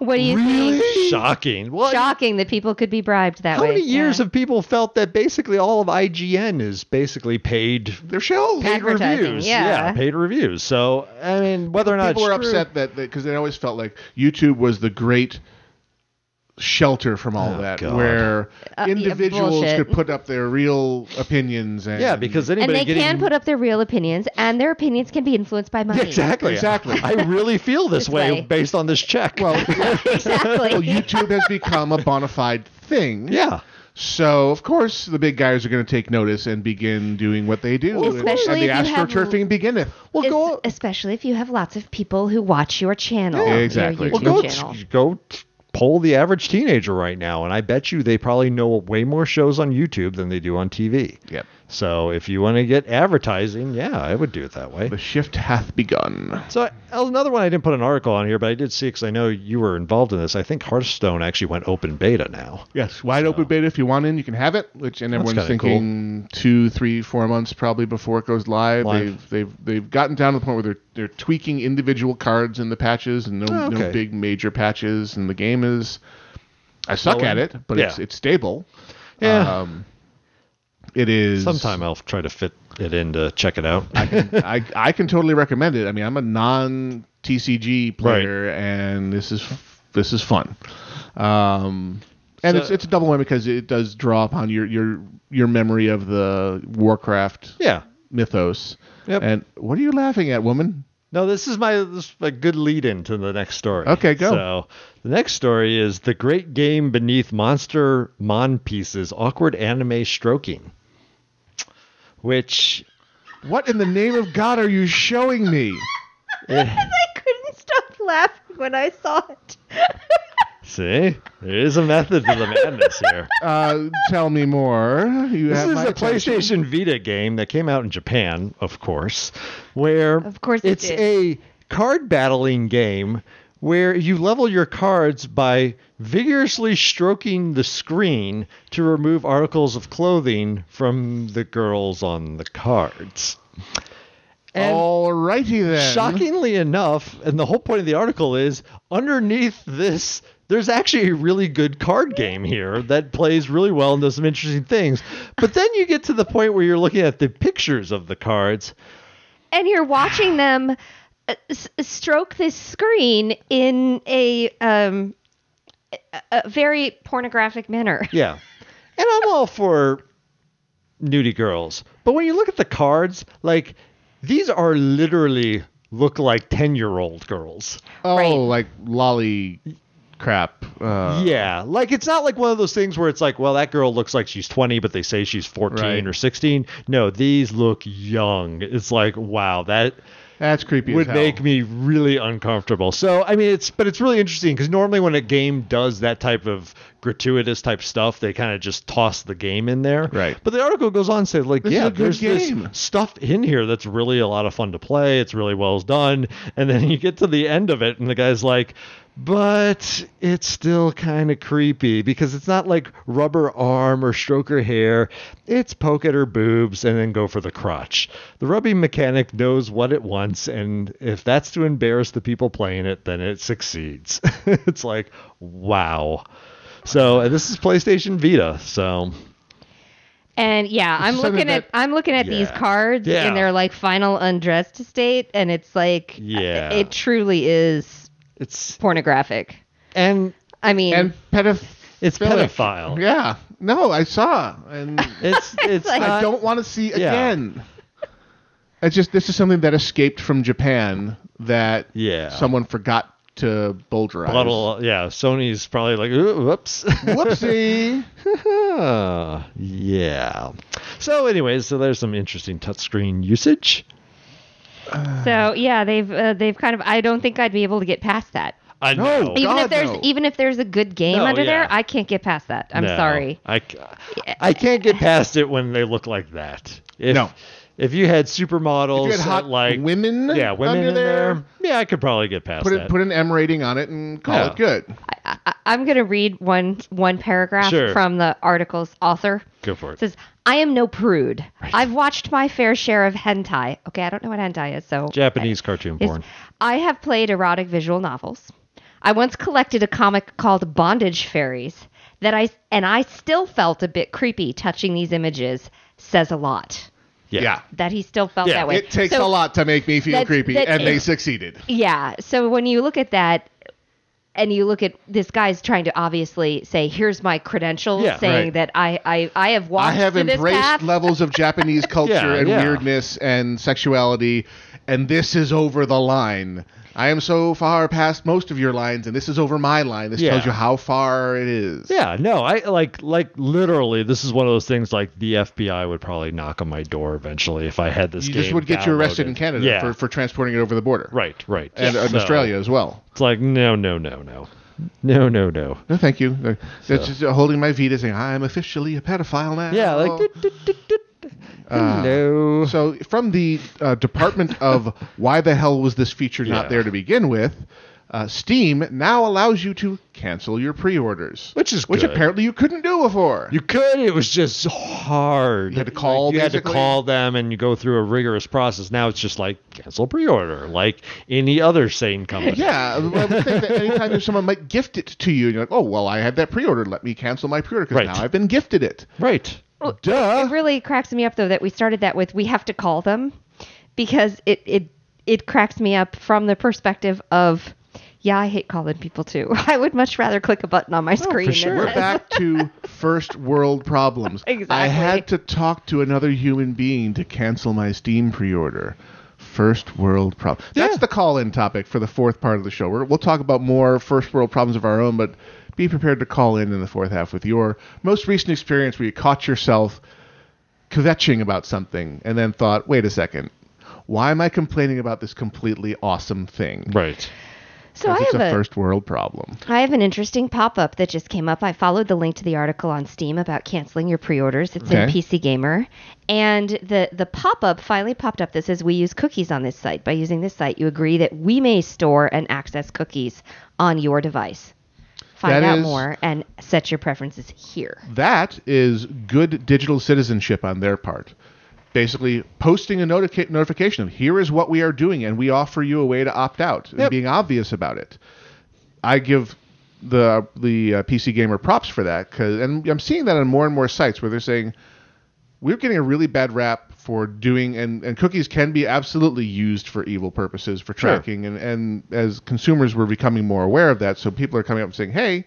What do you Really? think? Shocking. Well, Shocking that people could be bribed that how way. many years Yeah. have people felt that basically all of IGN is basically paid They're shells. paid reviews? yeah. yeah. paid reviews. So I mean, whether or not people were true- upset that because they always felt like YouTube was the great shelter from all Oh, that, God. where Uh, individuals bullshit. could put up their real opinions. And Yeah, because anybody and anybody they getting can put up their real opinions, and their opinions can be influenced by money. Exactly. Exactly. I really feel this, This way, way. based on this check. well, Exactly. well, YouTube has become a bona fide thing. yeah. So of course the big guys are going to take notice and begin doing what they do, and, Especially and the if you have- astroturfing beginneth. Well, Es- go. especially if you have lots of people who watch your channel. Yeah, your exactly. Well, go. channel. t- go. t- Poll the average teenager right now, and I bet you they probably know way more shows on YouTube than they do on TV. Yep. So if you want to get advertising, yeah, I would do it that way. The shift hath begun. So I- another one I didn't put an article on here, but I did see because I know you were involved in this. I think Hearthstone actually went open beta now. Yes, wide open beta. If you want in, you can have it. Which and everyone's thinking two, three, four months probably before it goes live. Live. They've they've they've gotten down to the point where they're they're tweaking individual cards in the patches and no Oh, no big major patches. And the game is, I suck Well, at it, but it's it's stable. Yeah. Um, it is. Sometime I'll try to fit it in to check it out. I I can totally recommend it. I mean, I'm a non TCG player, and this is this is fun. Um, and So- it's it's a double win because it does draw upon your your your memory of the Warcraft yeah. mythos. Yep. And what are you laughing at, woman? No, this is my this is a good lead in to the next story. Okay, go. So the next story is the great game beneath Monster Monpiece's, awkward anime stroking, which What in the name of God are you showing me? Eh. I couldn't stop laughing when I saw it. see there is a method to the madness here. Uh, tell me more. You This have is my a attention. PlayStation Vita game that came out in Japan, of course, where Of course it it's did. a card battling game where you level your cards by vigorously stroking the screen to remove articles of clothing from the girls on the cards. And Alrighty then. shockingly enough, and the whole point of the article is underneath this, there's actually a really good card game here that plays really well and does some interesting things. But then you get to the point where you're looking at the pictures of the cards. and you're watching them uh, s- stroke this screen in a um a, a very pornographic manner. Yeah. And I'm all for nudie girls. But when you look at the cards, like these are literally look like 10 year old girls. Oh, Right. like lolly crap. Uh, yeah, like it's not like one of those things where it's like, well, that girl looks like she's 20, but they say she's 14 Right. or 16. No, these look young. It's like, wow, that That's creepy. would as hell. make me really uncomfortable. So, I mean, it's but it's really interesting because normally when a game does that type of gratuitous type stuff, they kind of just toss the game in there. Right. But the article goes on to say, like, This yeah, there's game. this stuff in here that's really a lot of fun to play. It's really well done. And then you get to the end of it, and the guy's like, but it's still kind of creepy because it's not like rubber arm or stroke her hair. It's poke at her boobs and then go for the crotch. The rubbing mechanic knows what it wants, and if that's to embarrass the people playing it, then it succeeds. it's like, wow. So and this is PlayStation Vita, so And yeah, I'm looking at I'm looking at these cards Yeah. in their like final undressed state, and it's like Yeah. it truly is it's pornographic. and I mean, and pedoph- it's pedophile. Yeah. No, I saw, and It's it's like- I don't want to see yeah. again. It's just this is something that escaped from Japan that Yeah. someone forgot to bulgarize. bottle. Yeah, Sony's probably like, "Ooh, whoops. Whoopsie. yeah. So, anyways, so there's some interesting touchscreen usage. So yeah, they've uh, they've kind of I don't think I'd be able to get past that. I No. know. Even God, if there's no. even if there's a good game No, under there. I can't get past that. I'm No, sorry. I can't get past it when they look like that. If, No. If you had supermodels, If you had hot like women yeah, women under in there, there, yeah, I could probably get past Put that. it, put an M rating on it and call Yeah. it good. I, I, I'm gonna read one one paragraph Sure. from the article's author. Go for It it. says, "I am no prude. I've watched my fair share of hentai. Okay, I don't know what hentai is, so Japanese cartoon is- porn. I have played erotic visual novels. I once collected a comic called Bondage Fairies that I and I still felt a bit creepy touching these images. Says a lot Yeah. that he still felt Yeah, that way. It takes So- a lot to make me feel that- creepy, that and they succeeded. Yeah. So when you look at that and you look at this guy's trying to obviously say, here's my credentials Yeah, saying right. that I, I, I have walked I have to this embraced path. levels of Japanese culture Yeah, and yeah. weirdness and sexuality, and this is over the line. I am so far past most of your lines, and this is over my line. This Yeah. tells you how far it is. Yeah, no, I like like literally. This is one of those things like the FBI would probably knock on my door eventually if I had this. You game just would get you arrested in Canada Yeah, for, for transporting it over the border. right, right, And in So, Australia as well. It's like no, no, no, no, no, no, no. No, thank you. That's just holding my Vita saying, I'm officially a pedophile now. Yeah, like oh. Doot, doot. Uh. So, from the uh, Department of Why the hell was this feature not Yeah. there to begin with, uh, Steam now allows you to cancel your pre-orders, Which is which good. apparently you couldn't do before. You could. It was just hard. You had to call, Like, you had to call them, and you go through a rigorous process. Now it's just like cancel pre-order, like any other sane company. yeah, I would think that anytime there's someone might gift it to you, and you're like, oh well, I had that pre-order. Let me cancel my pre-order because Right. now I've been gifted it. Right. Duh. It really cracks me up though that we started that with we have to call them because it it it cracks me up from the perspective of yeah, I hate calling people too. I would much rather click a button on my oh, screen. Oh, sure. We're back to first world problems. I had to talk to another human being to cancel my Steam pre-order. First world problem. That's Yeah. the call-in topic for the fourth part of the show. We're, we'll talk about more first world problems of our own, but be prepared to call in in the fourth half with your most recent experience where you caught yourself kvetching about something and then thought, wait a second, why am I complaining about this completely awesome thing? Right. So I have a a first world problem. I have an interesting pop-up that just came up. I followed the link to the article on Steam about canceling your pre-orders. It's in PC Gamer, and the the pop-up finally popped up that says we use cookies on this site. By using this site, you agree that we may store and access cookies on your device. Find That out is- more and set your preferences here. That is good digital citizenship on their part. Basically, posting a notica- notification of here is what we are doing, and we offer you a way to opt out and being obvious about it. I give the the uh, PC gamer props for that because, and I'm seeing that on more and more sites where they're saying we're getting a really bad rap for doing and, and cookies can be absolutely used for evil purposes for Sure. tracking and, and as consumers we're becoming more aware of that so people are coming up and saying hey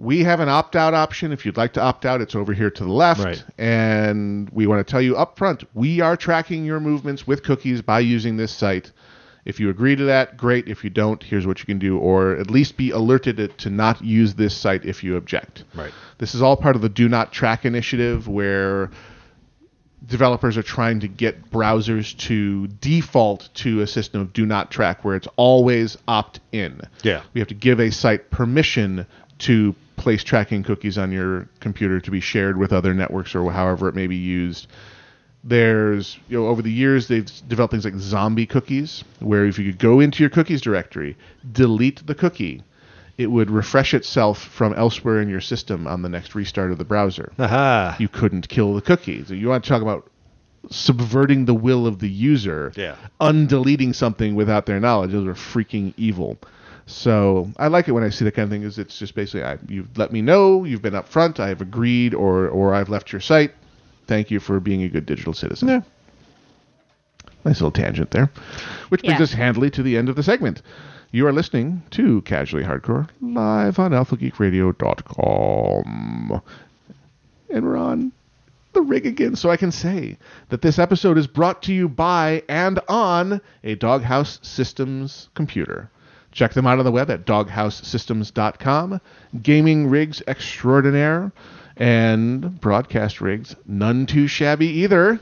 we have an opt-out option if you'd like to opt out it's over here to the left Right. and we want to tell you up front we are tracking your movements with cookies by using this site If you agree to that, great. If you don't, here's what you can do, or at least be alerted to not use this site if you object. Right. This is all part of the Do Not Track initiative, where developers are trying to get browsers to default to a system of do not track where it's always opt in. Yeah. We have to give a site permission to place tracking cookies on your computer to be shared with other networks or however it may be used. There's, you know, over the years they've developed things like zombie cookies, where if you could go into your cookies directory, delete the cookie, it would refresh itself from elsewhere in your system on the next restart of the browser Aha. you couldn't kill the cookie. So you want to talk about subverting the will of the user, Yeah. undeleting something without their knowledge. Those are freaking evil. So I like it when I see that kind of thing. Is it's just basically I, you've let me know, you've been upfront, I have agreed, or or I've left your site. Thank you for being a good digital citizen. Yeah. Nice little tangent there, which brings Yeah. us handily to the end of the segment. You are listening to Casually Hardcore live on AlphaGeekRadio.com. And we're on the rig again, so I can say that this episode is brought to you by and on a Doghouse Systems computer. Check them out on the web at doghousesystems.com. Gaming rigs extraordinaire and broadcast rigs, none too shabby either.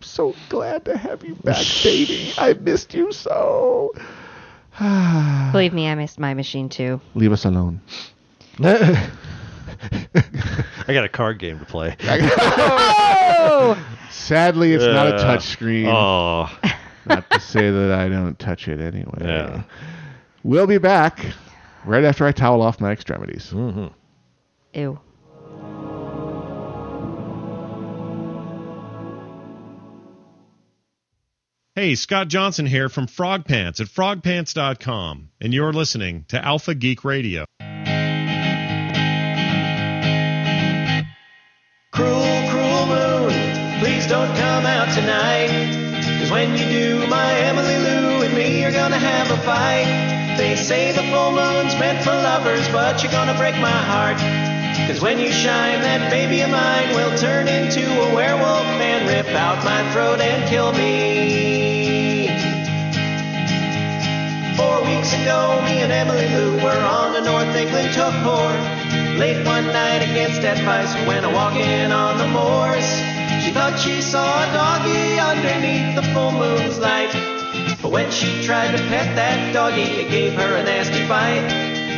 So glad to have you back, baby. I missed you so. Believe me, I missed my machine too. Leave us alone. I got a card game to play. Sadly, it's not a Uh, touch screen. Oh. Not to say that I don't touch it anyway. Yeah. We'll be back right after I towel off my extremities. hmm Ew. Hey, Scott Johnson here from Frog Pants at frogpants.com, and you're listening to Alpha Geek Radio. Cruel, cruel moon, please don't come out tonight. Cause when you do, my Emily Lou and me are gonna have a fight. They say the full moon's meant for lovers, but you're gonna break my heart. Cause when you shine, that baby of mine will turn into a werewolf and rip out my throat and kill me. Four weeks ago, me and Emily Lou were on a North England tour. Late one night against advice, we went a walking on the moors. She thought she saw a doggy underneath the full moon's light. But when she tried to pet that doggy, it gave her a nasty bite.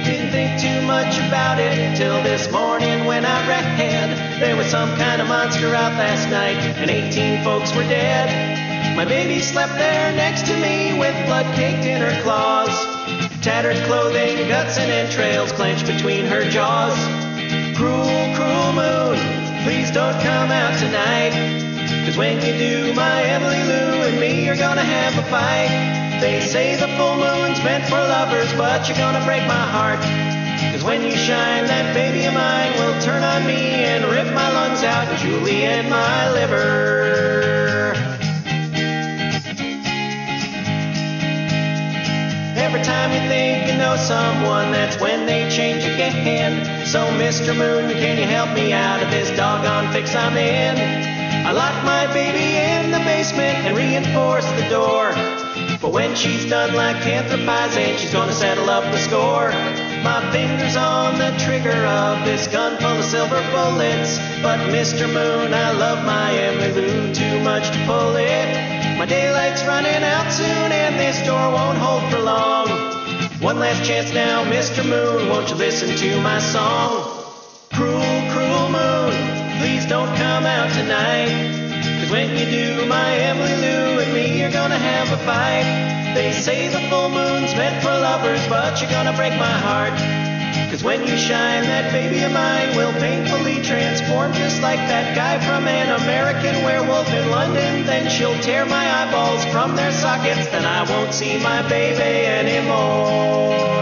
Didn't think too much about it till this morning when I read there was some kind of monster out last night and 18 folks were dead. My baby slept there next to me with blood caked in her claws. Tattered clothing, guts and entrails clenched between her jaws. Cruel, cruel moon, please don't come out tonight. Cause when you do, my Emily Lou are gonna have a fight. They say the full moon's meant for lovers, but you're gonna break my heart. Cause when you shine, that baby of mine will turn on me and rip my lungs out, Julie and my liver. Every time you think you know someone, that's when they change again. So, Mr. Moon, can you help me out of this doggone fix I'm in? I locked my baby in the basement and reinforced the door. But when she's done like anthropizing, she's gonna settle up the score. My fingers on the trigger of this gun full of silver bullets. But Mr. Moon, I love my Emily Lou too much to pull it. My daylight's running out soon, and this door won't hold for long. One last chance now, Mr. Moon, won't you listen to my song? Cruel, cruel moon, please don't come out tonight. Cause when you do, my Emily Lou and me are gonna have a fight. They say the full moon's meant for lovers, but you're gonna break my heart. Cause when you shine, that baby of mine will painfully transform just like that guy from an American werewolf in London. Then she'll tear my eyeballs from their sockets, then I won't see my baby anymore.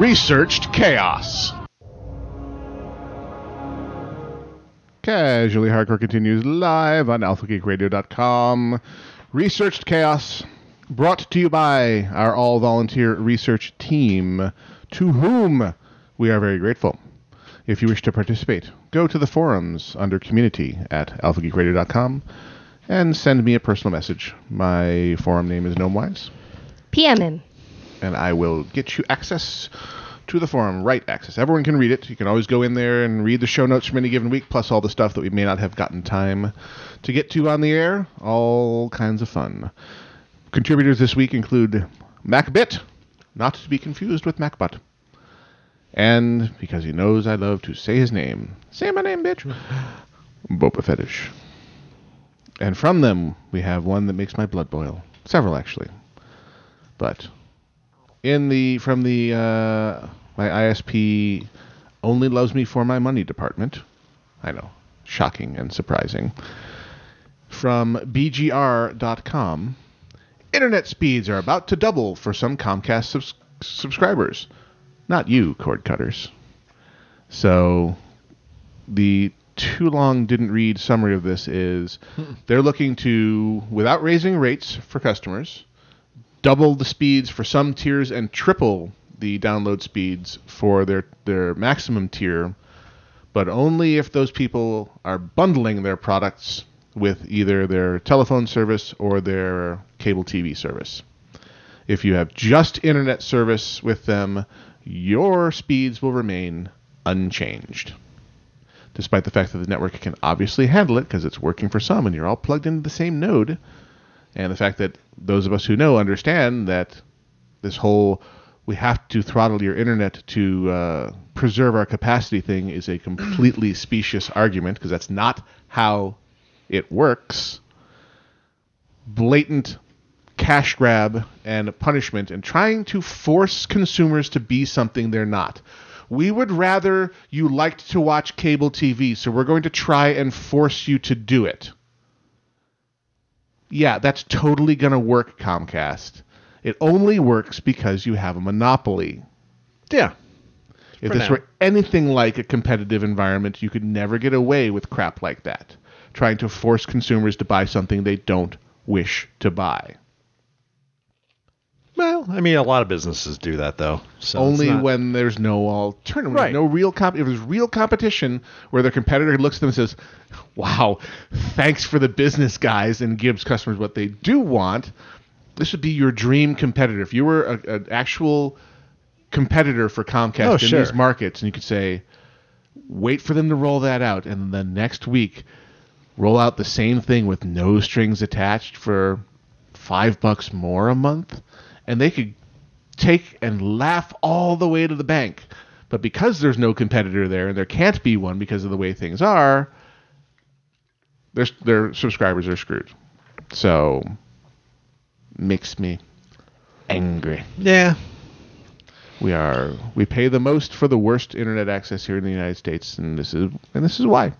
Researched chaos. Casually Hardcore continues live on alphageekradio.com. Researched Chaos, brought to you by our all volunteer research team, to whom we are very grateful. If you wish to participate, go to the forums under community at alphageekradio.com and send me a personal message. My forum name is Gnomewise, PM him. And I will get you access to the forum, right access. Everyone can read it. You can always go in there and read the show notes from any given week, plus all the stuff that we may not have gotten time to get to on the air. All kinds of fun. Contributors this week include MacBit, not to be confused with MacBut. And because he knows I love to say his name, say my name, bitch. Boba Fetish. And from them, we have one that makes my blood boil. Several, actually. But in the from the uh, my ISP only loves me for my money department. I know, shocking and surprising. From BGR.com, internet speeds are about to double for some Comcast subs- subscribers. Not you, cord cutters. So the too long didn't read summary of this is they're looking to, without raising rates for customers, double the speeds for some tiers and triple the download speeds for their their maximum tier, but only if those people are bundling their products with either their telephone service or their cable TV service. If you have just internet service with them, your speeds will remain unchanged. Despite the fact that the network can obviously handle it because it's working for some and you're all plugged into the same node, and the fact that those of us who know understand that this whole we have to throttle your internet to uh, preserve our capacity thing is a completely specious argument because that's not how it works. Blatant cash grab and punishment and trying to force consumers to be something they're not. We would rather you liked to watch cable TV, so we're going to try and force you to do it. Yeah, that's totally going to work, Comcast. It only works because you have a monopoly. Yeah. If For this now. were anything like a competitive environment, you could never get away with crap like that. Trying to force consumers to buy something they don't wish to buy. Well, I mean, a lot of businesses do that though. So Only not- when there's no alternative, Right. no real comp. If there's real competition, where their competitor looks at them and says, "Wow, thanks for the business, guys," and gives customers what they do want, this would be your dream competitor. If you were a, an actual competitor for Comcast Oh, in sure. these markets, and you could say, "Wait for them to roll that out," and the next week, roll out the same thing with no strings attached for five bucks more a month, and they could take and laugh all the way to the bank. But because there's no competitor there, and there can't be one because of the way things are, their their subscribers are screwed. So makes me angry. Yeah. We are we pay the most for the worst internet access here in the United States, and this is and this is why.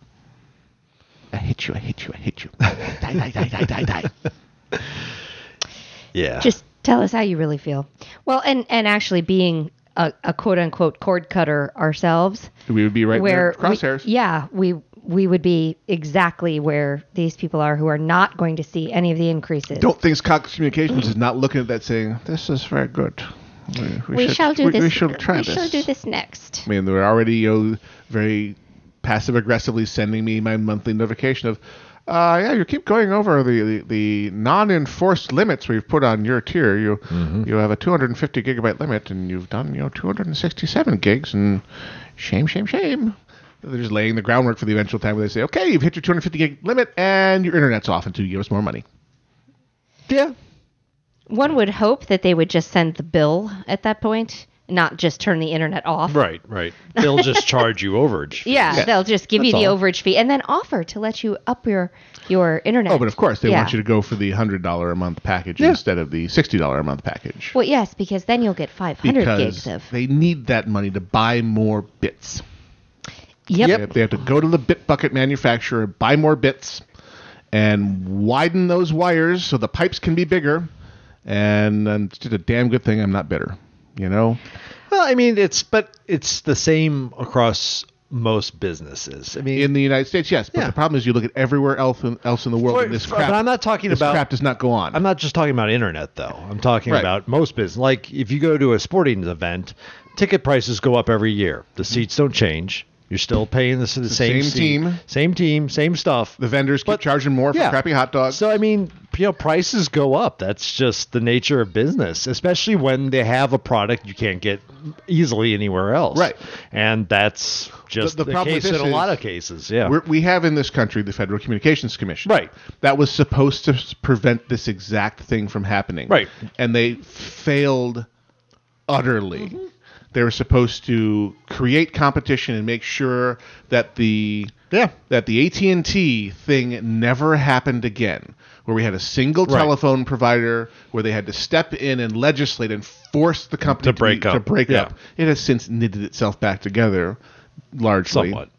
I hate you. I hate you. I hate you. die, die, die, die, die, die. Yeah. Just tell us how you really feel. Well, and and actually being a, a quote unquote cord cutter ourselves, We would be right where in their crosshairs. We, yeah, we we would be exactly where these people are who are not going to see any of the increases. Don't think Cox Communications is not looking at that saying, "This is very good. We, we should- shall do we, this. We should try we this." shall do this next. I mean, they're already you know, very passive aggressively sending me my monthly notification of, uh, yeah, you keep going over the, the, the non-enforced limits we've put on your tier. You Mm-hmm. you have a 250 gigabyte limit, and you've done you know 267 gigs, and shame, shame, shame. They're just laying the groundwork for the eventual time where they say, okay, you've hit your 250 gig limit, and your internet's off until you give us more money. yeah. One would hope that they would just send the bill at that point, not just turn the internet off. Right. Right. They'll just charge you overage. Yeah, Yeah. they'll just give you the all. overage fee and then offer to let you up your your internet. Oh, but of course they Yeah. want you to go for the hundred dollar a month package Yeah. instead of the sixty dollar a month package. Well, yes, because then you'll get 500 gigs of. they need that money to buy more bits. Yep. They have- They have to go to the bit bucket manufacturer, buy more bits, and widen those wires so the pipes can be bigger. And, and it's just a damn good thing I'm not bitter. You know, Well, I mean, it's but it's the same across most businesses. I mean, in the United States, yes, but Yeah. the problem is you look at everywhere else in, else in the world, For- and this for- crap. but I'm not talking this about- crap does not go on. I'm not just talking about internet though. I'm talking Right. about most business. Like if you go to a sporting event, ticket prices go up every year. The seats don't change. You're still paying this the, the same, same team. same team, same stuff. The vendors keep But- charging more for yeah. crappy hot dogs. So I mean, you know, prices go up. That's just the nature of business, especially when they have a product you can't get easily anywhere else. Right. And that's just The- the, the problem case in a lot of cases. Yeah. We're, we have in this country the Federal Communications Commission. Right. That was supposed to prevent this exact thing from happening. Right. And they failed utterly. Mm-hmm. They were supposed to create competition and make sure that the Yeah. that the AT&T thing never happened again where we had a single Right. telephone provider where they had to step in and legislate and force the company To be- break to up. break Yeah. up. It has since knitted itself back together largely. Somewhat.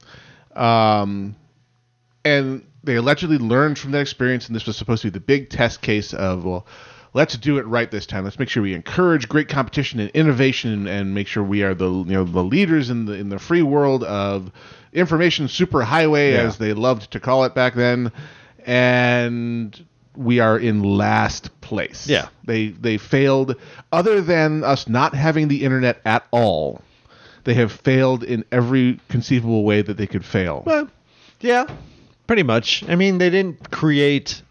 Um, and they allegedly learned from that experience, and this was supposed to be the big test case of well, let's do it right this time. Let's make sure we encourage great competition and innovation, and, and make sure we are the you know the leaders in the in the free world of information superhighway, Yeah. as they loved to call it back then, and we are in last place. Yeah. they they failed. Other than us not having the internet at all, they have failed in every conceivable way that they could fail. Well, yeah, pretty much. I mean, they didn't create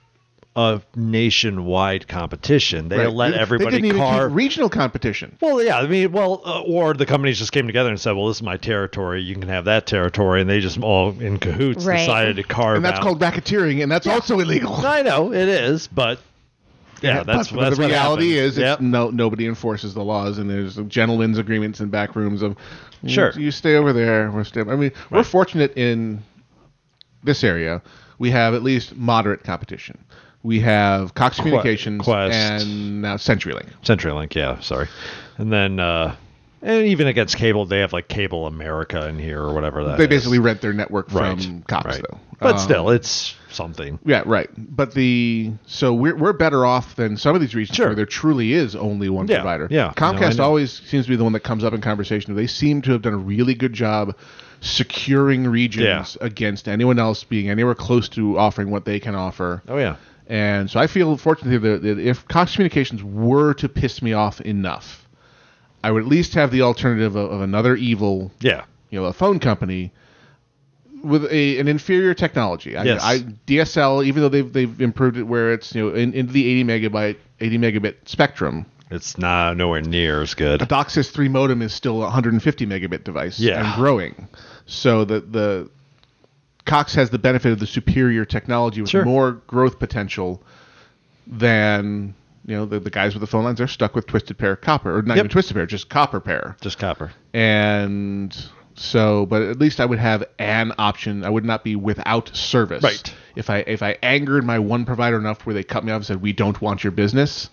a nationwide competition. They Right. let everybody They didn't even carve. keep regional competition. well, yeah, I mean, well, uh, or the companies just came together and said, "Well, this is my territory. You can have that territory," and they just all in cahoots Right. decided to carve. And that's out. called racketeering, and that's also illegal. I know it is, but yeah, that's but that's the reality happens. is, Yep. it's no nobody enforces the laws, and there's gentlemen's agreements in back rooms of you- Sure. you stay over there. We're stay. I mean, we're fortunate in this area. We have at least moderate competition. We have Cox Communications Qwest. and now CenturyLink. CenturyLink, yeah, sorry, and then uh, and even against cable, they have like Cable America in here or whatever that. They is. basically rent their network right, from Cox, right. though. but Um, still, it's something. Yeah, right. But the so we're we're better off than some of these regions Sure. where there truly is only one Yeah, provider. yeah. Comcast know. always seems to be the one that comes up in conversation. They seem to have done a really good job securing regions against anyone else being anywhere close to offering what they can offer. Oh yeah, And so I feel fortunate that, that if Cox Communications were to piss me off enough, I would at least have the alternative of, of another evil yeah, you know, a phone company with a, an inferior technology. I, Yes. I, DSL, even though they've they've improved it where it's you know in, into the 80 megabyte 80 megabit spectrum, it's not nowhere near as good. a DOCSIS 3 modem is still a 150 megabit device Yeah. and growing. So the the Cox has the benefit of the superior technology with Sure. more growth potential than you know the, the guys with the phone lines. They're stuck with twisted pair copper or not Yep. even twisted pair, just copper pair Just copper. and so but at least i would have an option i would not be without service Right. if i if i angered my one provider enough where they cut me off and said we don't want your business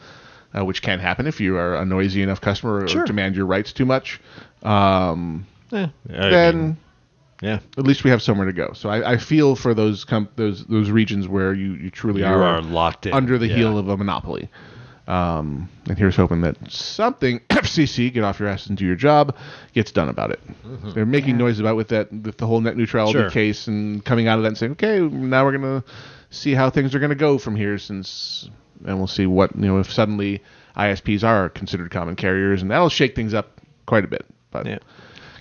uh, which can happen if you are a noisy enough customer or Sure. demand your rights too much um, Eh, then mean, yeah, at least we have somewhere to go so i, I feel for those com- those those regions where you, you truly you are, are locked in under the yeah. heel of a monopoly. Um, and here's hoping that something FCC get off your ass and do your job gets done about it. They're making noise about with that with the whole net neutrality Mm-hmm. Sure. case and coming out of that and saying, okay, now we're gonna see how things are gonna go from here since, and we'll see what you know if suddenly ISPs are considered common carriers and that'll shake things up quite a bit. But Yeah.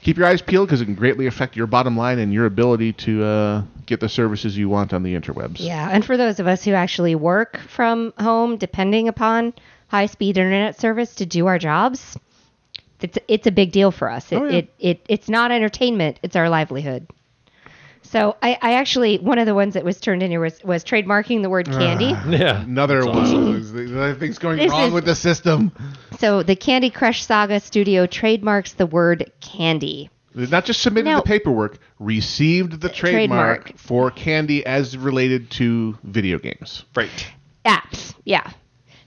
Keep your eyes peeled because it can greatly affect your bottom line and your ability to uh, get the services you want on the interwebs. Yeah, and for those of us who actually work from home, depending upon high speed internet service to do our jobs, it's it's a big deal for us. It, Oh, yeah. it, it it's not entertainment; it's our livelihood. So I, I actually one of the ones that was turned in here was was trademarking the word candy. yeah. Another That's one. awesome. There's- there's things going This wrong is- with the system. So the Candy Crush Saga studio trademarks the word candy. They Not just submitted Now- the paperwork, received the trademark, trademark. for candy as related to video games. Right. apps yeah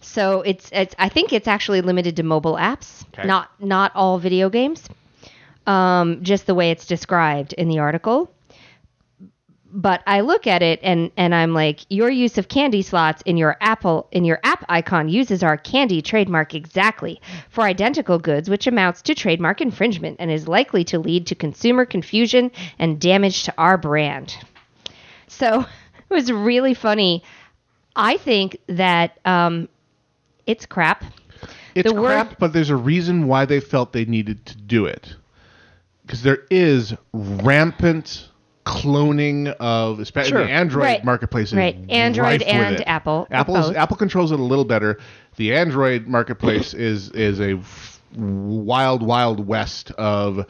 so it's it's i think it's actually limited to mobile apps Okay. not not all video games um just the way it's described in the article but i look at it and and i'm like your use of candy slots in your apple in your app icon uses our candy trademark exactly for identical goods which amounts to trademark infringement and is likely to lead to consumer confusion and damage to our brand so it was really funny I think that um, it's crap. It's The word- crap, but there's a reason why they felt they needed to do it. because there is rampant cloning of especially Sure. the Android Right. marketplace. Is Right. Android rife with and it. Apple, Apple's. Apple controls it a little better. The Android marketplace is is a f- wild wild west of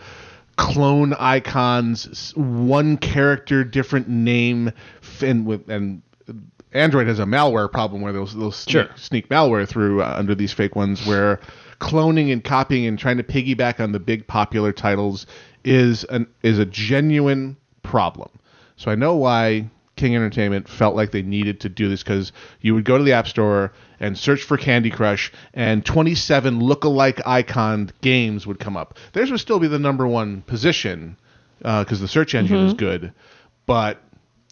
clone icons, one character, different name, and with and Android has a malware problem where they'll, they'll sneak, Sure. sneak malware through uh, under these fake ones where cloning and copying and trying to piggyback on the big popular titles is an is a genuine problem. So I know why King Entertainment felt like they needed to do this because you would go to the App Store and search for Candy Crush, and 27 look-alike icon games would come up. Theirs would still be the number one position uh, because the search engine is mm-hmm. good, but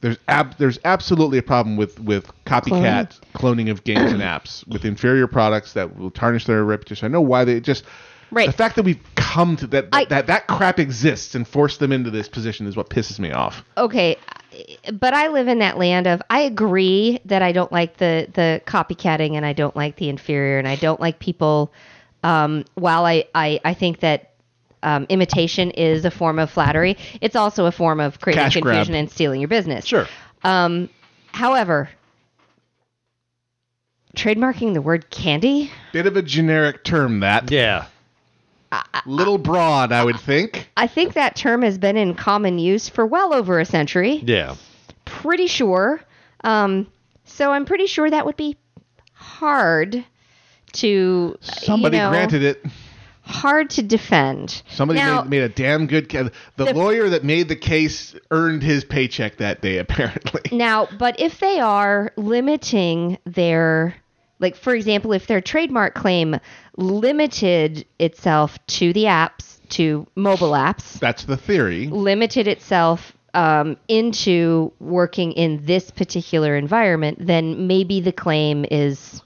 there's ab- there's absolutely a problem with with copycat cloning of games and apps with inferior products that will tarnish their reputation. I know why they just Right. the fact that we've come to that I- that that crap exists and forced them into this position is what pisses me off. okay but i live in that land of i agree that i don't like the the copycatting and i don't like the inferior and i don't like people um, while I, I i think that um, imitation is a form of flattery it's also a form of creating Cash grab. confusion and stealing your business Sure. um, however trademarking the word candy Bit of a generic term that Yeah. Little broad, I would think. i think that term has been in common use for well over a century Yeah. pretty sure. Um, so I'm pretty sure that would be hard to Somebody you know, granted it. hard to defend. Somebody now, made, made a damn good. Ca- the, The- lawyer that made the case earned his paycheck that day, apparently. now, but if they are limiting their like for example, if their trademark claim limited itself to the apps, to mobile apps, That's the theory. limited itself um, into working in this particular environment, then maybe the claim is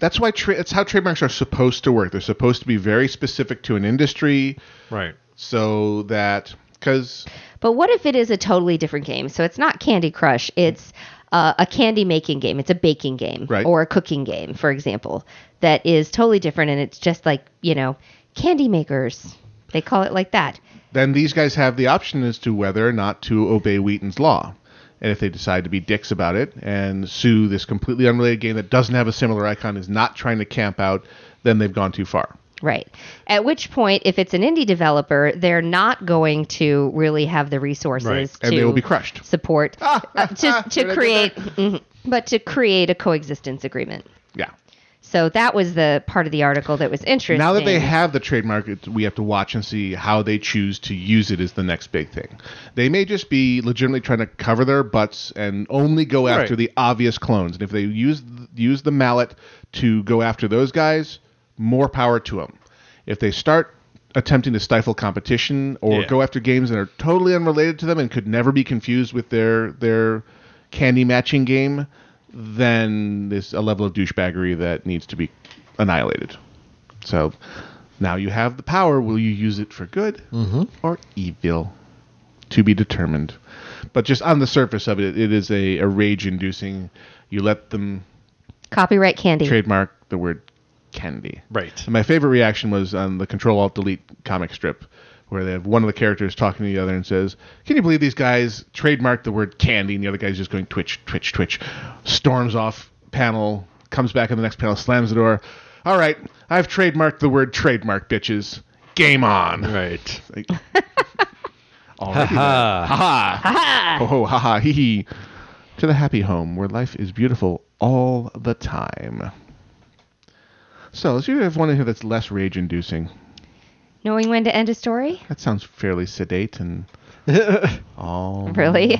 That's why tra- it's how trademarks are supposed to work. They're supposed to be very specific to an industry, Right. so that because But what if it is a totally different game? So it's not Candy Crush. It's uh, a candy making game. It's a baking game Right. or a cooking game, for example, that is totally different. And it's just like, you know, candy makers. They call it like that. then these guys have the option as to whether or not to obey Wheaton's law. And if they decide to be dicks about it and sue this completely unrelated game that doesn't have a similar icon, is not trying to camp out, then they've gone too far. Right. At which point, if it's an indie developer, they're not going to really have the resources Right. to And they will be crushed. support uh, to, to I do create, Mhm. but to create a coexistence agreement. Yeah. So that was the part of the article that was interesting. Now that they have the trademark, we have to watch and see how they choose to use it. Is the next big thing. They may just be legitimately trying to cover their butts and only go after Right. the obvious clones. And if they use use the mallet to go after those guys, more power to them. If they start attempting to stifle competition or Yeah. go after games that are totally unrelated to them and could never be confused with their their candy matching game, then there's a level of douchebaggery that needs to be annihilated. So now you have the power. Will you use it for good mm-hmm. or evil? To be determined. But just on the surface of it, it is a, a rage inducing. You let them copyright candy. trademark the word candy. Right. And my favorite reaction was on the Control Alt Delete comic strip, where they have one of the characters talking to the other and says, "Can you believe these guys trademarked the word candy?" And the other guy's just going twitch, twitch, twitch, storms off panel, comes back in the next panel, slams the door. All right, I've trademarked the word trademark, bitches. Game on. Right. Like, already there. Ha Ha ha. Oh, ha ha, hee hee. To the happy home where life is beautiful all the time. So, let's you have one in here that's less rage inducing. Knowing when to end a story? That sounds fairly sedate and. oh. Really?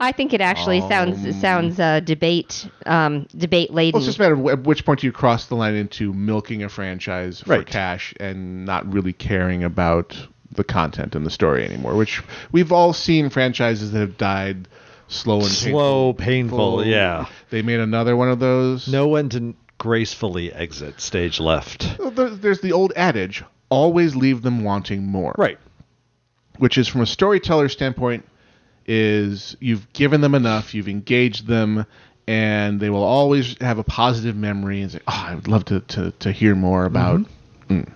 I think it actually sounds Um, sounds uh, debate um, debate laden. Well, it's just a matter of at which point do you cross the line into milking a franchise for Right. cash and not really caring about the content and the story anymore. Which we've all seen franchises that have died slow and Slow, painful, yeah. They made another one of those. Know when to gracefully exit stage left. There's the old adage: always leave them wanting more. Right. Which is from a storyteller standpoint, is you've given them enough, you've engaged them, and they will always have a positive memory and say, "Oh, I would love to to, to hear more about." Mm.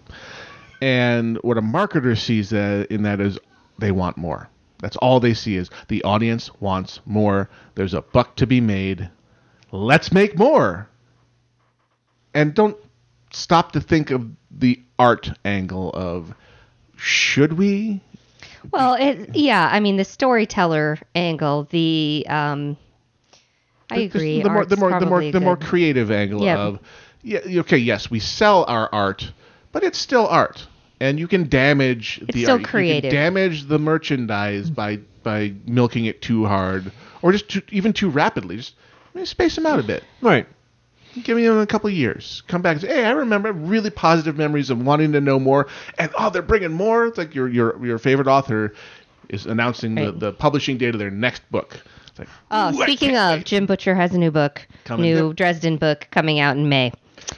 And what a marketer sees that in that is they want more. That's all they see is the audience wants more. There's a buck to be made. Let's make more. And don't stop to think of the art angle of should we? Well, it, yeah, I mean the storyteller angle, the um, I Just agree. The more, the more, the more, probably the more creative angle Yeah. of, yeah, okay, yes, we sell our art, but it's still art, and you can damage It's the still art. You can creative. damage the merchandise by by milking it too hard, or just too, even too rapidly. Just space them out a bit. Right. Give me them a couple of years. Come back and say, hey, I remember really positive memories of wanting to know more, and oh, they're bringing more. It's like your your your favorite author is announcing the, Right. the publishing date of their next book. Like, Oh, speaking can't of, Jim Butcher has a new book, Coming. new Yep. Dresden book coming out in May,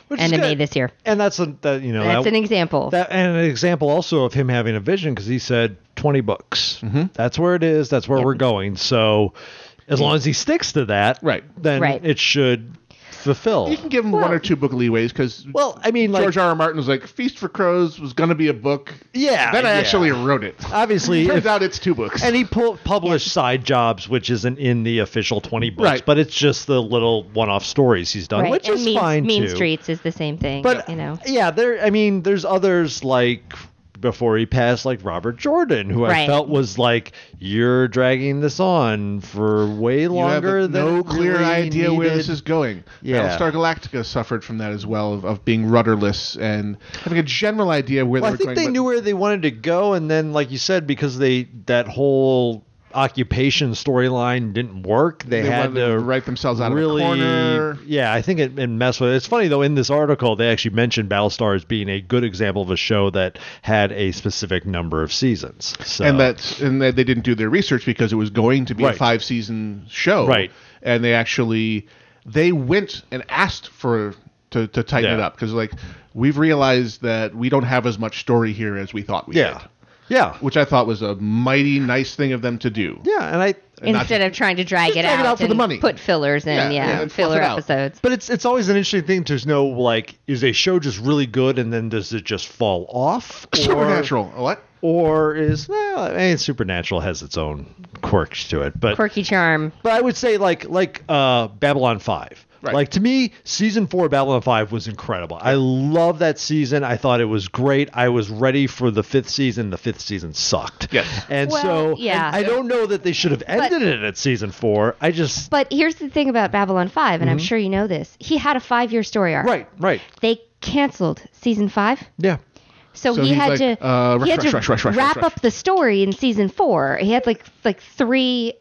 Which end of May this year. And that's a that you know That's that, an example. that and an example also of him having a vision because he said 20 books. Mm-hmm. That's where it is. That's where Yep. we're going. So as long as he sticks to that, Right. then Right. it should fulfill. You can give him one or two book leeways because Well, I mean, like George R. R. Martin was like, Feast for Crows was going to be a book. yeah, Then I yeah. actually wrote it. obviously Turns if- out it's two books. and he pu- published side jobs, which isn't in the official 20 books, Right. but it's just the little one-off stories he's done, right. which and is mean, fine Mean too. Streets is the same thing. But you know, yeah, there. I mean, there's others like before he passed, like Robert Jordan, who I felt was like, "You're dragging this on for way you have longer than no clear really idea where this is going. Yeah. Battlestar Galactica suffered from that as well, of, of being rudderless and having a general idea where Well, they I think going. they but- knew where they wanted to go, and then, like you said, because they that whole occupation storyline didn't work, they, They had to write themselves out of a really, corner. Yeah, I think it, it messed with it. It's funny though. In this article, they actually mentioned Battlestar as being a good example of a show that had a specific number of seasons. So, and that and that they didn't do their research because it was going to be a five season show. Right. And they actually they went and asked for to, to tighten it up because like we've realized that we don't have as much story here as we thought we yeah, did. Yeah, Which I thought was a mighty nice thing of them to do. yeah, and I. And instead to- of trying to drag Just it drag out, it out for the money. put fillers in, Yeah, yeah, yeah, filler episodes. But it's it's always an interesting thing to know like is a show just really good and then does it just fall off? Or- Supernatural. What? or is well, I mean, Supernatural has its own quirks to it, but Quirky charm. but I would say like like uh, Babylon Five. Right. Like to me, season four of Babylon Five was incredible. I love that season. I thought it was great. I was ready for the fifth season. The fifth season sucked. Yes. And Well, so yeah. I don't know that they should have ended it at season four. I just But here's the thing about Babylon 5, and I'm sure you know this. He had a five year story arc. Mm-hmm. right, right, They canceled season five. yeah. So, So he had like, to uh, he had rush, to rush, rush, rush, wrap rush, rush. up the story in season four. He had like like three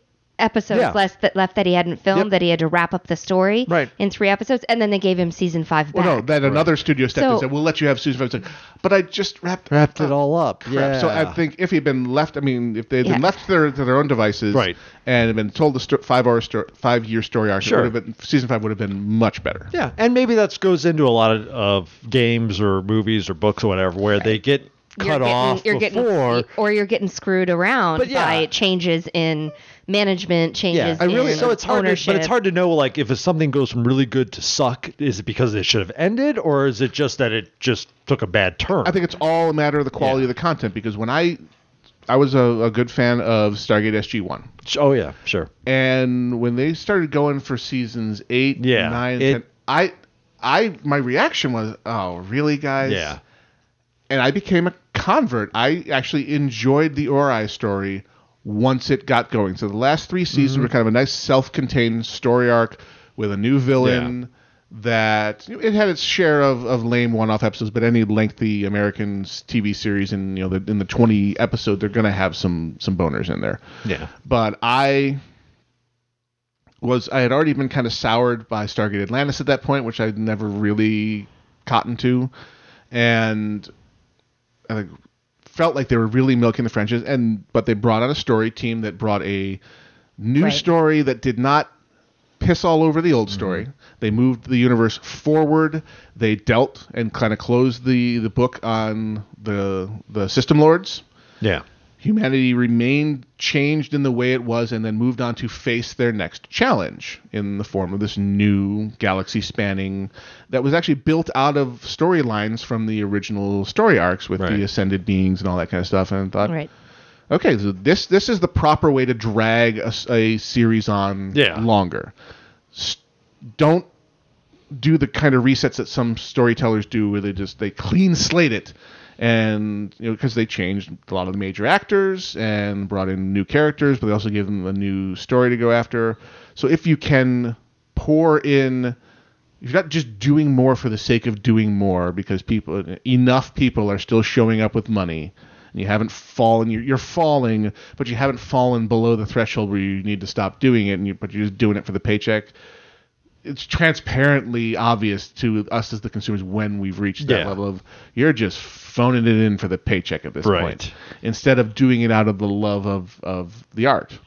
episodes Yeah. left that left that he hadn't filmed Yep. that he had to wrap up the story Right. in three episodes, and then they gave him season five back. Well, no, then another studio stepped in and said, "We'll let you have season five. But I just wrapped Wrapped it all up. crap. Yeah. So I think if he'd been left, I mean, if they'd Yeah. been left to their, to their own devices, Right. and had been told the sto- five hour sto- five year story arc, Sure. would have been season five would have been much better. Yeah, and maybe that goes into a lot of, of games or movies or books or whatever where they get cut you're getting, off you're before. getting, or you're getting screwed around yeah. by changes in management, changes I really so it's hard, to, ownership. but it's hard to know like if something goes from really good to suck. Is it because it should have ended, or is it just that it just took a bad turn? I think it's all a matter of the quality Yeah. of the content because when I I was a, a good fan of Stargate SG One, Oh yeah, sure. and when they started going for seasons eight, Yeah, nine, it- 10, I I my reaction was, oh really, guys? Yeah, and I became a convert. I actually enjoyed the Ori story once it got going. So the last three seasons Mm-hmm. were kind of a nice self-contained story arc with a new villain. That you know, it had its share of, of lame one-off episodes, but any lengthy American TV series in you know the, in the twenty episode, they're gonna have some some boners in there. yeah. But I was I had already been kind of soured by Stargate Atlantis at that point, which I'd never really cottoned to, and I felt like they were really milking the Frenches. And but they brought on a story team that brought a new Right. story that did not piss all over the old mm-hmm. story. They moved the universe forward. They dealt and kind of closed the the book on the the system lords Yeah. Humanity remained changed in the way it was and then moved on to face their next challenge in the form of this new galaxy spanning that was actually built out of storylines from the original story arcs with Right. the ascended beings and all that kind of stuff and I thought Right. okay so this this is the proper way to drag a series on Yeah. longer S- don't do the kind of resets that some storytellers do where they just they clean slate it and you know because they changed a lot of the major actors and brought in new characters but they also gave them a new story to go after. So if you can pour in if you're not just doing more for the sake of doing more because people enough people are still showing up with money and you haven't fallen you're, you're falling but you haven't fallen below the threshold where you need to stop doing it and you, but you're just doing it for the paycheck it's transparently obvious to us as the consumers when we've reached that Yeah. level of you're just phoning it in for the paycheck at this Right. point instead of doing it out of the love of, of the art.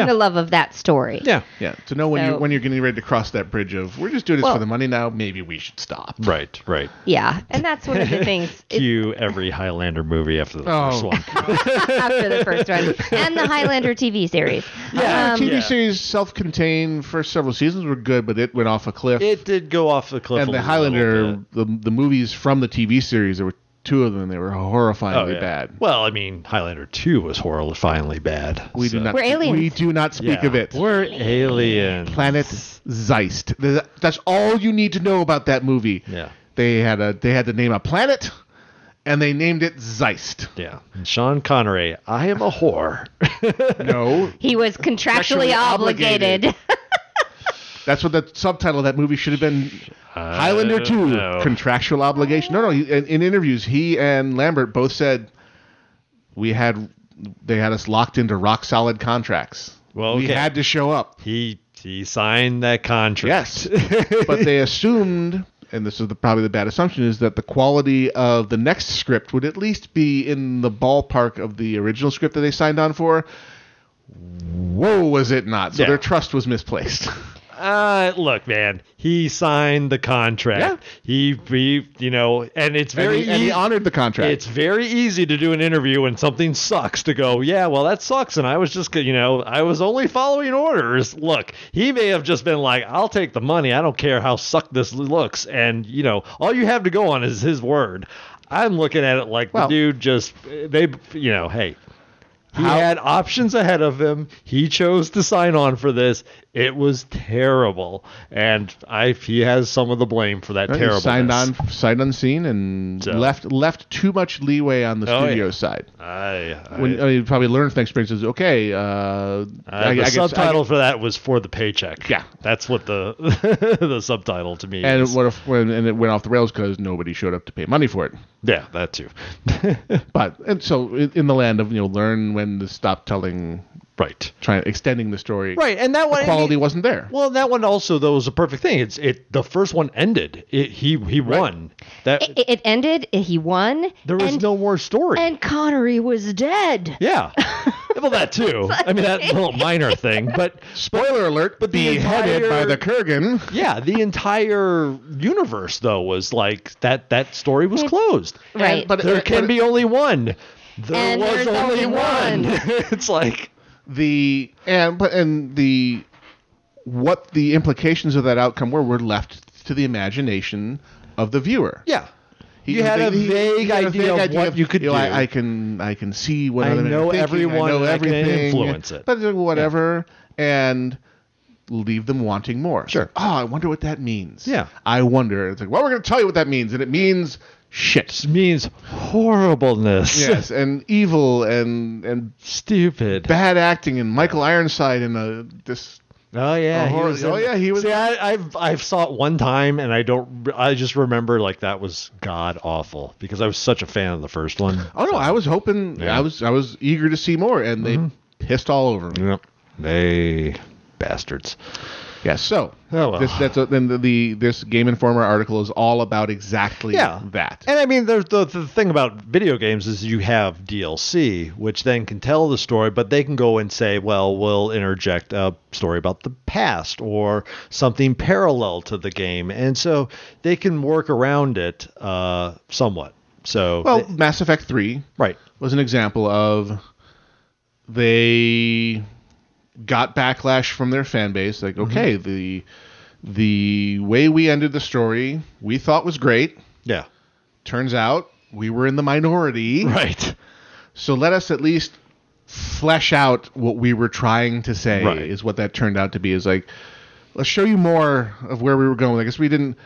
And the love of that story. Yeah. Yeah, to know when So- you're when you're getting ready to cross that bridge of we're just doing this Well- for the money now, maybe we should stop. Right. Right. Yeah. And that's one of the things. Cue every Highlander movie after the Oh. first one. after the first one. And the Highlander TV series. Yeah, Um, TV Yeah. series self-contained first several seasons were good, but it went off a cliff. It did go off the cliff. and a the Highlander, bit. the the movies from the TV series, there were two of them. They were horrifyingly Oh, yeah. bad. Well, I mean, Highlander 2 was horrifyingly bad. We do not. We're aliens. We do not speak Yeah, of it. We're aliens. Planet Zeist. That's all you need to know about that movie. Yeah. They had a they had to name a planet, and they named it Zeist. Yeah. And Sean Connery, I am a whore. No, He was contractually Contractually obligated. obligated. That's what the subtitle of that movie should have been. Highlander Uh, Two: no. Contractual Obligation. No, no. He, in, in interviews, he and Lambert both said we had they had us locked into rock solid contracts. Well, we okay. had to show up. He he signed that contract. Yes, but they assumed, and this is the, probably the bad assumption, is that the quality of the next script would at least be in the ballpark of the original script that they signed on for. Whoa, was it not? So Yeah. their trust was misplaced. Uh, look, man, he signed the contract. He, he, you know, and it's and, very he, and he honored the contract. It's very easy to do an interview when something sucks to go, yeah, well, that sucks. And I was just, you know, I was only following orders. Look, he may have just been like, I'll take the money. I don't care how suck this looks. And, you know, all you have to go on is his word. I'm looking at it like Well- the dude just, they, you know, hey, he How- had options ahead of him. He chose to sign on for this. It was terrible, and I he has some of the blame for that He terrible. signed on, sight unseen, and So- left left too much leeway on the Oh, studio yeah. side. I, I, When uh, you probably learned from experience is okay. Uh, uh, I- the I subtitle I- for that was for the paycheck. Yeah. that's what the the subtitle to me and is. what if when and it went off the rails because nobody showed up to pay money for it. yeah, that too. But and so in, in the land of you know learn when to stop telling, right, trying extending the story. right, and that The one quality wasn't there. Well, that one also though was a perfect thing. It's it the first one ended. It, he he won. That It, it ended. He won. there was and, no more story. And Connery was dead. Yeah. well, that too. I mean, that little minor thing, but Spoiler alert! But the beheaded by the Kurgan. yeah, the entire universe though was like that. That story was closed. Right. And- but There but can be only one. There And was only only one. one. it's like the and but and the what the implications of that outcome were were left to the imagination of the viewer. yeah. He- you had a he- he vague had a idea vague of what you could know, do. I, I can I can see what I other men are know thinking, everyone I know and I can everything, influence it. but whatever, and leave them wanting more. Sure. Oh, I wonder what that means. Yeah. I wonder. It's like, well, we're going to tell you what that means, and it means shit. Means horribleness. yes, and evil and and Stupid. bad acting and Michael Ironside and uh, this. Oh yeah, A horror- was oh, yeah, he was- See, I, I've I've saw it one time, and I don't. I just remember like that was god awful because I was such a fan of the first one. Oh no, I was hoping. Yeah. I was I was eager to see more, and they pissed all over me. Yep. They bastards. Yes. So Oh, well. this that's a, then the, the this Game Informer article is all about exactly Yeah. that. And I mean, there's the, the thing about video games is you have DLC, which then can tell the story, but they can go and say, well, we'll interject a story about the past or something parallel to the game, and so they can work around it uh, somewhat. So Well, Mass Effect 3 right. was an example of they got backlash from their fan base like okay, mm-hmm. the the way we ended the story we thought was great. Yeah. Turns out we were in the minority. Right. So let us at least flesh out what we were trying to say Right. is what that turned out to be is like let's show you more of where we were going. I guess we didn't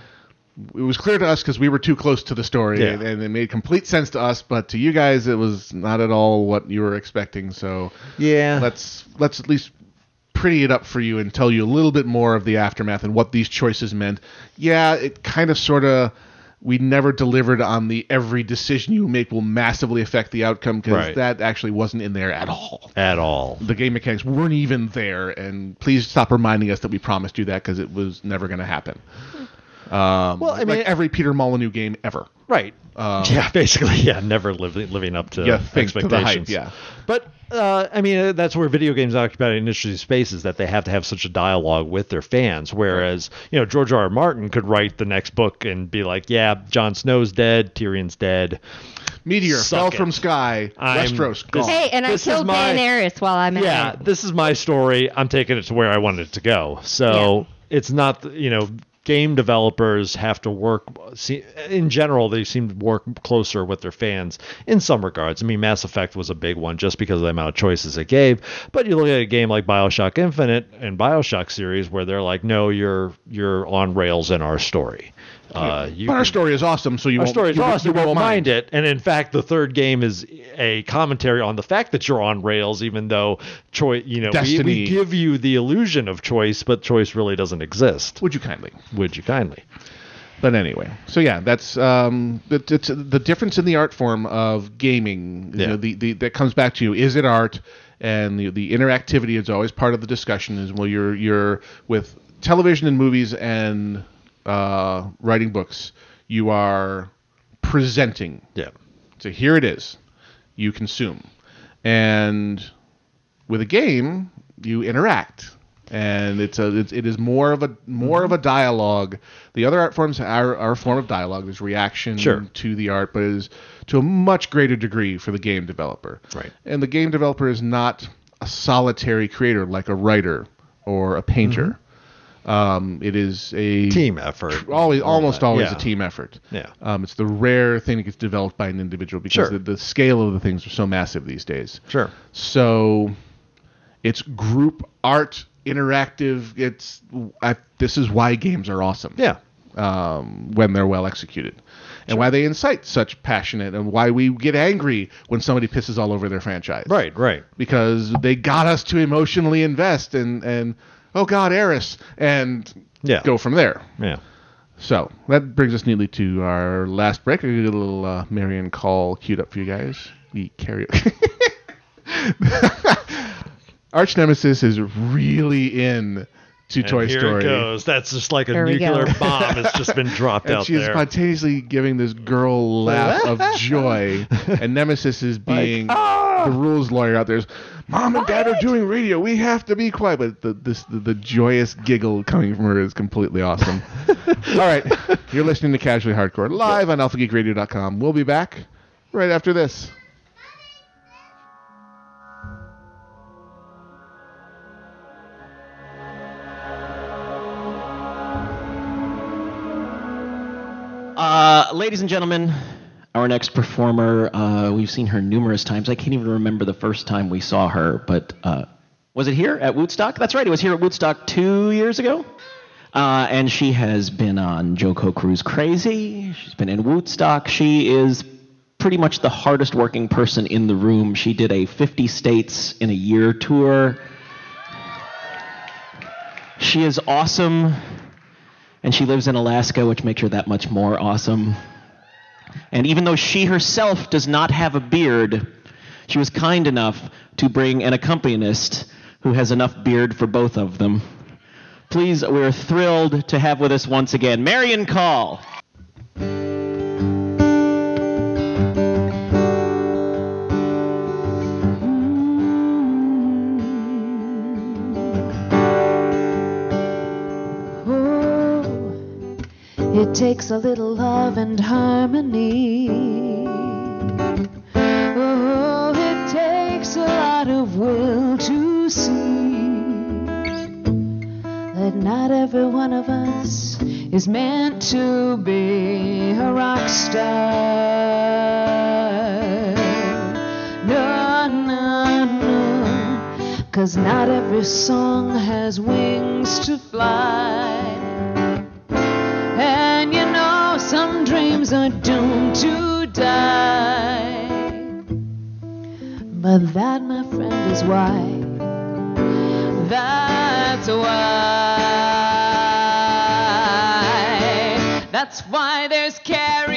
it was clear to us because we were too close to the story Yeah. and, and it made complete sense to us, but to you guys it was not at all what you were expecting. So Yeah. let's let's at least pretty it up for you and tell you a little bit more of the aftermath and what these choices meant. Yeah, it kind of sort of we never delivered on the every decision you make will massively affect the outcome because Right. that actually wasn't in there at all. At all. The game mechanics weren't even there, and please stop reminding us that we promised you that because it was never going to happen. Um, Well, I mean- like every Peter Molyneux game ever. Right. Um, yeah, basically, yeah, never living living up to Yeah, think to expectations. hype, yeah. But uh, I mean, uh, that's where video games occupy an interesting space is that they have to have such a dialogue with their fans. Whereas, you know, George R. R. Martin could write the next book and be like, "Yeah, Jon Snow's dead, Tyrion's dead." Meteor Suck fell it. from sky. I'm- Westeros gone. Hey, and I This is killed my- Daenerys while I'm yeah, at it. this is my story. I'm taking it to where I wanted it to go. So it's not, you know, game developers have to work. In general, they seem to work closer with their fans in some regards. I mean, Mass Effect was a big one just because of the amount of choices it gave. But you look at a game like Bioshock Infinite and Bioshock series, where they're like, "No, you're you're on rails in our story." Uh, you but our can- story is awesome, so you our won't, story is you, won't- awesome. you won't mind. it. And in fact, the third game is a commentary on the fact that you're on rails, even though choice, you know, we, we give you the illusion of choice, but choice really doesn't exist. Would you kindly? Would you kindly? But anyway, so yeah, that's um, the, it's the difference in the art form of gaming. You know, the, the that comes back to you: is it art, and the the interactivity is always part of the discussion. Is well, you're you're with television and movies and uh, writing books, you are presenting. Yeah. So here it is, you consume, and with a game, you interact, and it's a it's, it is more of a more of a dialogue. The other art forms are, are a form of dialogue. There's reaction Sure. to the art, but it is to a much greater degree for the game developer. Right. And the game developer is not a solitary creator like a writer or a painter. Um, it is a Team effort. always almost that. always Yeah. a team effort. Yeah. Um, it's the rare thing that gets developed by an individual because Sure. the, the scale of the things are so massive these days. Sure. So it's group art, interactive. It's I, this is why games are awesome. Yeah. Um, when they're well executed, and why they incite such passionate, and why we get angry when somebody pisses all over their franchise. Right. Right. Because they got us to emotionally invest and and oh god, Eris, and Yeah. go from there. Yeah. So that brings us neatly to our last break. I got a little uh, Marian Call queued up for you guys. The karaoke. Arch Nemesis is really in to And Toy here Story. it goes. That's just like a Here nuclear bomb has just been dropped And out she is there. spontaneously giving this girl laugh of joy, and Nemesis is being the rules lawyer out there. Is, Mom and Dad are doing radio. We have to be quiet. But the this the, the joyous giggle coming from her is completely awesome. All right, you're listening to Casually Hardcore live on AlphaGeekRadio.com. We'll be back right after this. Uh, ladies and gentlemen, our next performer, uh, we've seen her numerous times. I can't even remember the first time we saw her, but uh, was it here at w00tstock? That's right, it was here at w00tstock two years ago. Uh, and she has been on JoCo Cruise Crazy. She's been in w00tstock. She is pretty much the hardest working person in the room. She did a 50 states in a year tour. She is awesome and she lives in Alaska, which makes her that much more awesome. And even though she herself does not have a beard, she was kind enough to bring an accompanist who has enough beard for both of them. Please, we're thrilled to have with us once again Marian Call. It takes a little love and harmony. Oh, it takes a lot of will to see that not every one of us is meant to be a rock star. No, no, no. Cause not every song has wings to fly. Dreams are doomed to die. But that, my friend, is why. That's why. That's why there's karaoke.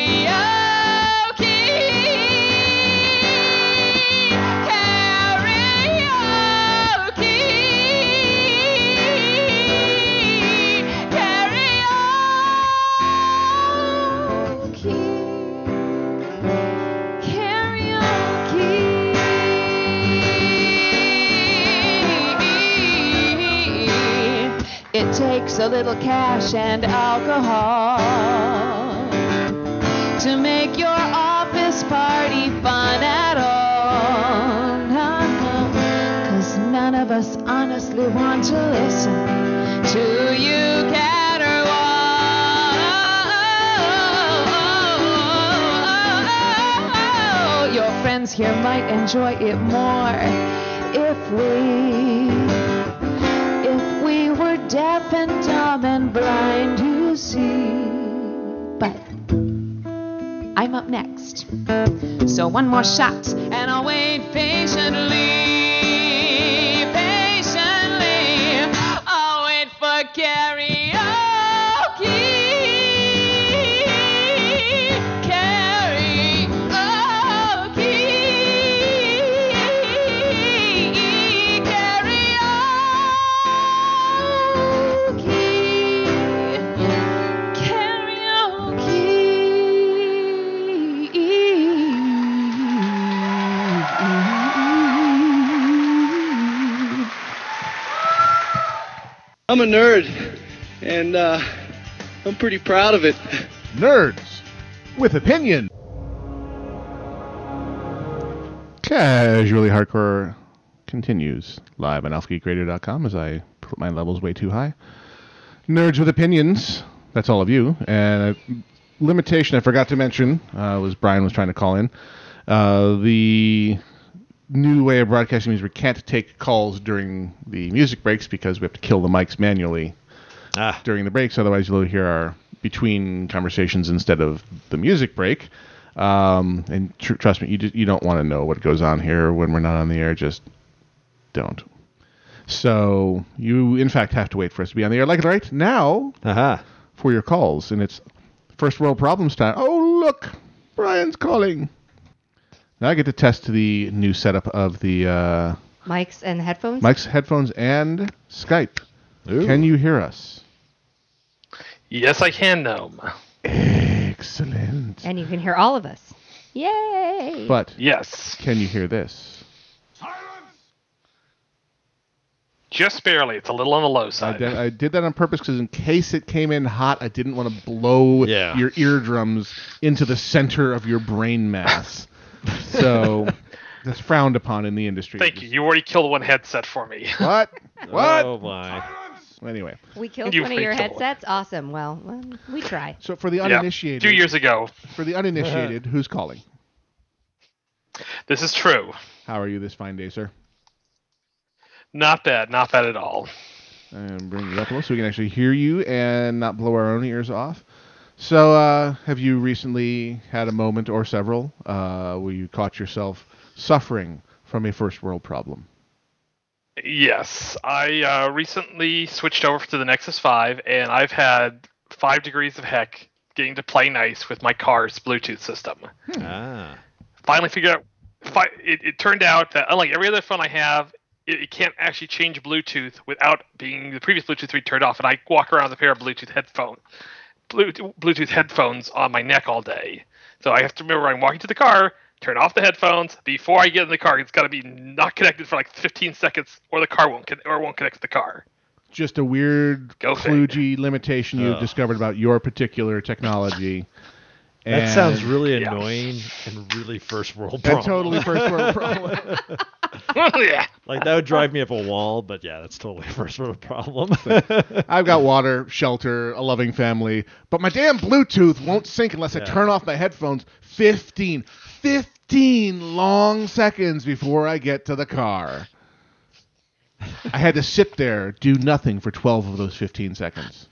Takes a little cash and alcohol to make your office party fun at all. Cause none of us honestly want to listen to you caterwaul. Your friends here might enjoy it more if we we were deaf and dumb and blind to see. But I'm up next. So one more shot and I'll wait. Patiently. I'm a nerd, and uh, I'm pretty proud of it. Nerds with opinion. Casually Hardcore continues live on alphageekradio.com as I put my levels way too high. Nerds with opinions. That's all of you. And a limitation I forgot to mention uh, was Brian was trying to call in. Uh, the new way of broadcasting means we can't take calls during the music breaks because we have to kill the mics manually during the breaks. Otherwise, you'll hear our between conversations instead of the music break. Um, and tr- trust me, you just, you don't want to know what goes on here when we're not on the air. Just don't. So you, in fact, have to wait for us to be on the air, like right now, for your calls, and it's first world problems time. Oh look, Brian's calling. Now I get to test the new setup of the uh, Mics and headphones. mics, headphones, and Skype. Can you hear us? Yes, I can, Gnome. Excellent. And you can hear all of us. Yay! But yes, can you hear this? Silence. Just barely. It's a little on the low I side. did, I did that on purpose because in case it came in hot, I didn't want to blow Yeah. your eardrums into the center of your brain mass. So that's frowned upon in the industry. Thank you. You already killed one headset for me. What? What? Oh my. Anyway, we killed You one of your freaked out. headsets. Awesome. Well, well, we try. so for the Yeah, uninitiated, two years ago. For the uninitiated, who's calling? This is true. How are you this fine day, sir? Not bad. Not bad at all. And bring you up a little so we can actually hear you and not blow our own ears off. So, uh, have you recently had a moment or several uh, where you caught yourself suffering from a first world problem? Yes, I uh, recently switched over to the Nexus 5, and I've had five degrees of heck getting to play nice with my car's Bluetooth system. Ah. Finally figured out. Fi- it, it turned out that unlike every other phone I have, it, it can't actually change Bluetooth without being the previous Bluetooth 3 turned off, and I walk around with a pair of Bluetooth headphone, Bluetooth, Bluetooth headphones on my neck all day. So I have to remember I'm walking to the car, turn off the headphones before I get in the car. It's got to be not connected for like 15 seconds, or the car won't con- or won't connect to the car. Just a weird, Go kludgy limitation you've Ugh. discovered about your particular technology. That sounds really annoying and really first world And problem. totally first world problem. yeah. Like that would drive me up a wall, but yeah, that's totally a first world problem. I've got water, shelter, a loving family, but my damn Bluetooth won't sync unless I Yeah. turn off my headphones 15, 15 long seconds before I get to the car. I had to sit there, do nothing for 12 of those 15 seconds.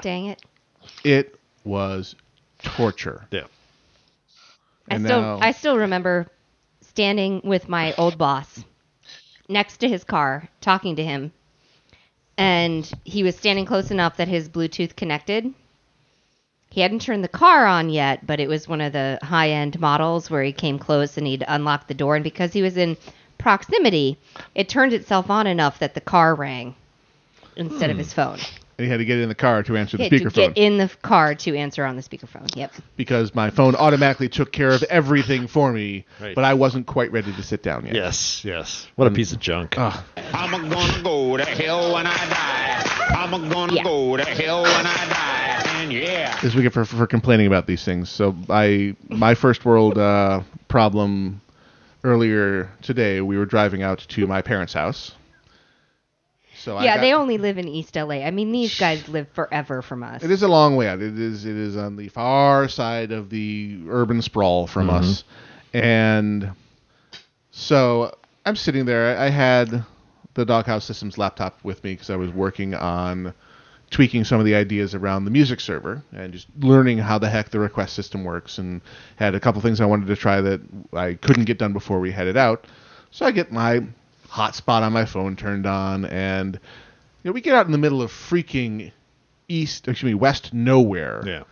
Dang it. It was torture. Yeah. I still now- I still remember standing with my old boss next to his car talking to him. And he was standing close enough that his bluetooth connected. He hadn't turned the car on yet but it was one of the high end models where he came close and he'd unlock the door. And because he was in proximity it turned itself on enough that the car rang instead of Hmm. his phone And he had to get in the car to answer he the had to speakerphone get in the car to answer on the speakerphone yep because my phone automatically took care of everything for me, Right. but I wasn't quite ready to sit down yet. yes, yes. What a piece of junk. Ugh. I'm gonna go to hell when I die. I'm gonna Yeah. go to hell when I die. And yeah. this weekend for, for complaining about these things. So I my first world uh, problem earlier today. We were driving out to my parents' house. So I yeah got- they only live in east la i mean these guys live forever from us It is a long way out. It is it is on the far side of the urban sprawl from Mhm. us, and so I'm sitting there. I had the Doghouse Systems laptop with me because I was working on tweaking some of the ideas around the music server and just learning how the heck the request system works, and had a couple things I wanted to try that I couldn't get done before we headed out. So I get my hotspot on my phone turned on, and you know we get out in the middle of freaking east, excuse me, west nowhere, Yeah.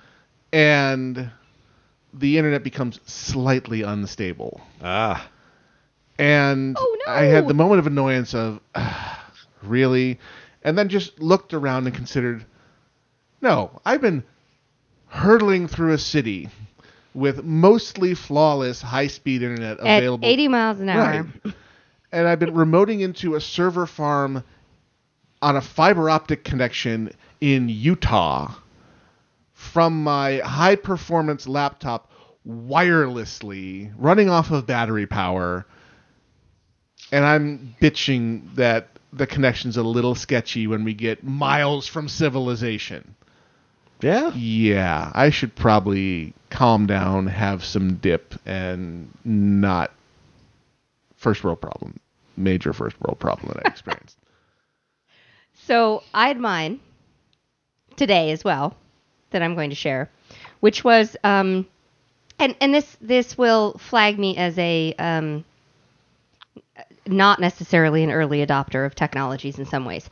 and the internet becomes slightly unstable. Ah. And Oh, no. I had the moment of annoyance of, "Ah, really? And then just looked around and considered, no, I've been hurtling through a city with mostly flawless high speed internet available. at available. 80 miles an hour Right. And I've been remoting into a server farm on a fiber optic connection in Utah from my high performance laptop wirelessly running off of battery power. And I'm bitching that the connection's a little sketchy when we get miles from civilization. Yeah. Yeah, I should probably calm down, have some dip, and not first world problem, major first world problem that I experienced. So I had mine today as well that I'm going to share, which was um, and and this this will flag me as a um, not necessarily an early adopter of technologies in some ways.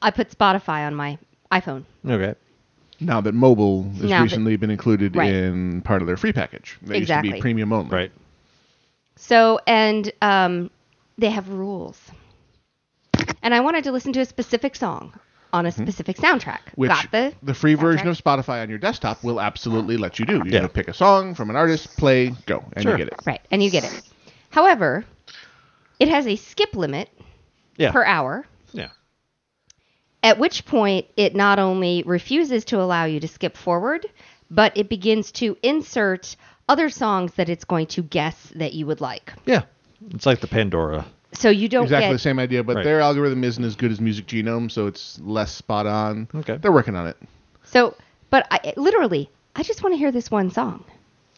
I put Spotify on my iPhone. Okay. now that mobile has Now that- recently been included Right. in part of their free package, they used to be premium only. Right. So and um, they have rules. And I wanted to listen to a specific song on a specific soundtrack. Mm-hmm. Which Got the free version of Spotify on your desktop will absolutely let you do. You Yeah. pick a song from an artist, play, go, and Sure. you get it. Right, and you get it. However, it has a skip limit Yeah. per hour, Yeah. at which point it not only refuses to allow you to skip forward, but it begins to insert other songs that it's going to guess that you would like. Yeah. It's like the Pandora. So you don't exactly get the same idea, but Right. their algorithm isn't as good as Music Genome, so it's less spot on. Okay. They're working on it. So, but I, literally, I just want to hear this one song.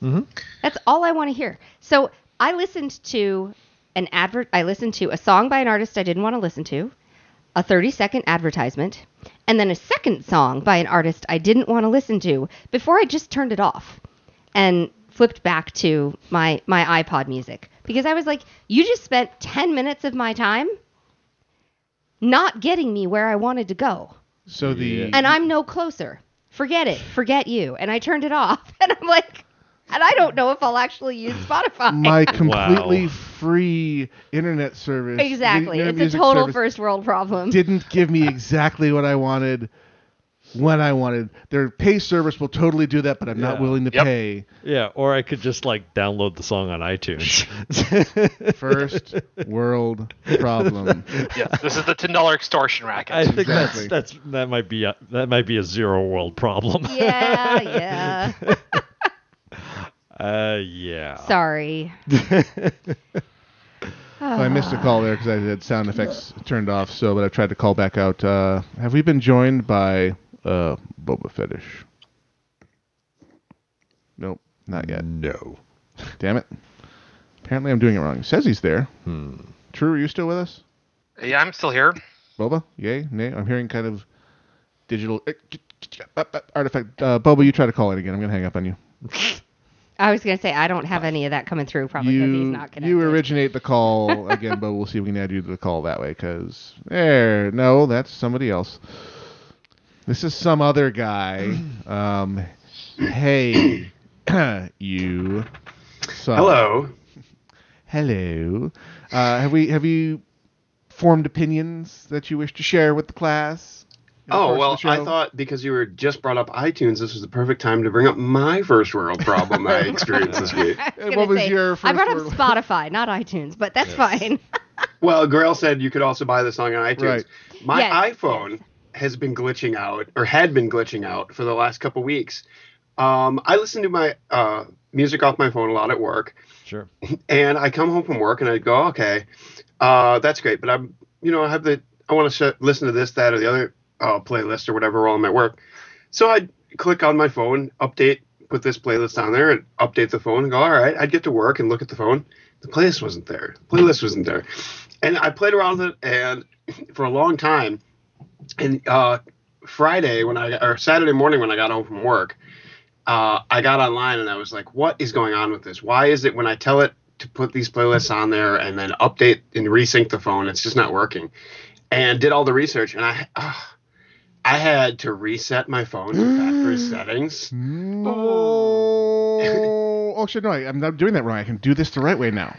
Mm-hmm. That's all I want to hear. So I listened to an advert. I listened to a song by an artist I didn't want to listen to, a 30 second advertisement, and then a second song by an artist I didn't want to listen to before I just turned it off and flipped back to my my iPod music because I was like, you just spent 10 minutes of my time not getting me where I wanted to go So the and I'm no closer. Forget it. Forget you. And I turned it off. And I'm like, and I don't know if I'll actually use Spotify. my completely Wow. free internet service. exactly. internet It's a total service first world problem. Didn't give me exactly what I wanted when I wanted. Their pay service will totally do that, but I'm not Yeah. willing to Yep. pay. Yeah. Or I could just like download the song on iTunes. First world problem. Yeah, this is the ten dollar extortion racket. I think Exactly. that's that's that might be a, that might be a zero world problem. yeah, yeah. Uh, yeah. Sorry. Well, I missed a call there because I had sound effects turned off. So, but I've tried to call back out. Uh, have we been joined by uh, Boba Fetish? Nope, not yet. No. Damn it. Apparently, I'm doing it wrong. It says he's there. Hmm. True, are you still with us? Yeah, I'm still here. Boba? Yay? Nay? I'm hearing kind of digital uh, artifact. Uh, Boba, you try to call it again. I'm going to hang up on you. I was gonna say I don't have any of that coming through probably because he's not connected. you originate the call again, but we'll see if we can add you to the call that way. Because there, no, that's somebody else. This is some other guy. Um, hey, you. So, Hello. Hello. Uh, have we have you formed opinions that you wish to share with the class? Oh well, I thought because you were just brought up iTunes, this was the perfect time to bring up my first world problem I experienced this week. I was gonna say, I brought up Spotify, not iTunes, but that's fine. Well, Grail said you could also buy the song on iTunes. Right. My Yes, iPhone has been glitching out, or had been glitching out for the last couple weeks. Um, I listen to my uh, music off my phone a lot at work, Sure. and I come home from work and I go, okay, uh, that's great, but I'm, you know, I have the, I want to sh- listen to this, that, or the other uh, playlist or whatever while I'm at work. So I click on my phone, update, put this playlist on there, and update the phone, and go, all right. I'd get to work and look at the phone. The playlist wasn't there. The playlist wasn't there, and I played around with it, and for a long time, and uh, Friday when I or Saturday morning when I got home from work, uh, I got online and I was like, "What is going on with this? Why is it when I tell it to put these playlists on there and then update and resync the phone, it's just not working?" And did all the research, and I, uh, I had to reset my phone to factory settings. Oh, oh shit! No, I, I'm not doing that wrong. I can do this the right way now.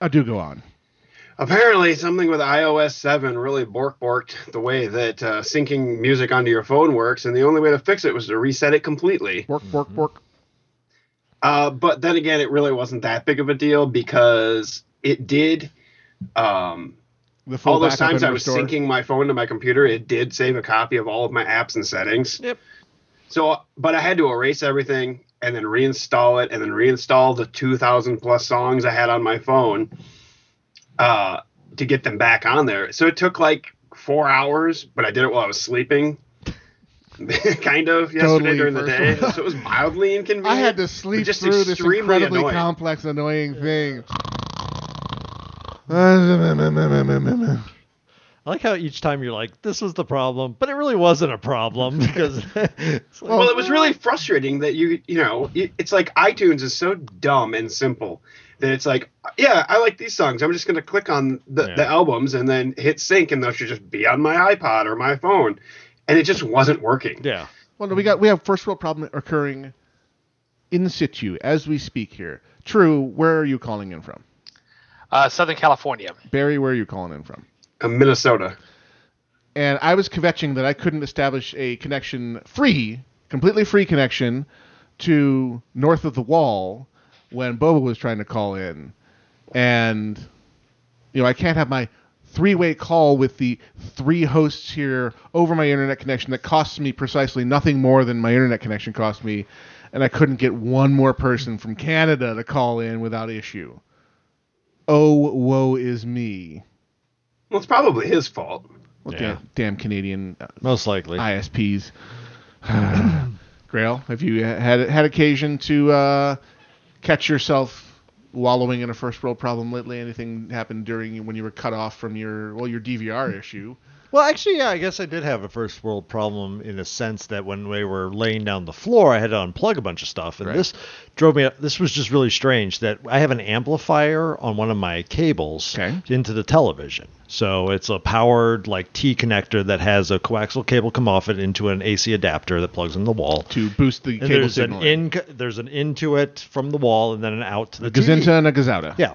I do go on. Apparently, something with iOS 7 really bork borked the way that uh, syncing music onto your phone works, and the only way to fix it was to reset it completely. Bork, bork, bork. Uh, but then again, it really wasn't that big of a deal because it did. Um, The all those times I was restore. syncing my phone to my computer, it did save a copy of all of my apps and settings. Yep. So, but I had to erase everything and then reinstall it and then reinstall the 2,000 plus songs I had on my phone uh, to get them back on there. So it took like four hours, but I did it while I was sleeping. kind of yesterday Totally during the day, so it was mildly inconvenient. I had to sleep just through this incredibly annoying. complex, annoying thing. I like how each time you're like, "This was the problem," but it really wasn't a problem because like, well, it was really frustrating that you, you know, it's like iTunes is so dumb and simple that it's like, yeah, I like these songs. I'm just going to click on the, the albums and then hit sync, and those should just be on my iPod or my phone, and it just wasn't working. Yeah. Well, no, we got we have first world problem occurring in situ as we speak here. True. Where are you calling in from? Uh, Southern California. Barry, where are you calling in from? Minnesota. And I was kvetching that I couldn't establish a connection, free, completely free connection to north of the wall when Boba was trying to call in. And, you know, I can't have my three way call with the three hosts here over my internet connection that costs me precisely nothing more than my internet connection cost me. And I couldn't get one more person from Canada to call in without issue. Oh, woe is me. Well, it's probably his fault. Well, Yeah. damn, damn Canadian uh, most likely. ISPs. Grail, have you had had occasion to uh, catch yourself wallowing in a first world problem lately? Anything happened during when you were cut off from your well your DVR issue? Well, actually, yeah, I guess I did have a first world problem in a sense that when we were laying down the floor, I had to unplug a bunch of stuff, and Right. this drove me. up This was just really strange that I have an amplifier on one of my cables into the television. So it's a powered like T connector that has a coaxial cable come off it into an AC adapter that plugs in the wall to boost the And cable there's signal. An in, there's an into it from the wall and then an out to the gazinta TV. and a gazouta. Yeah.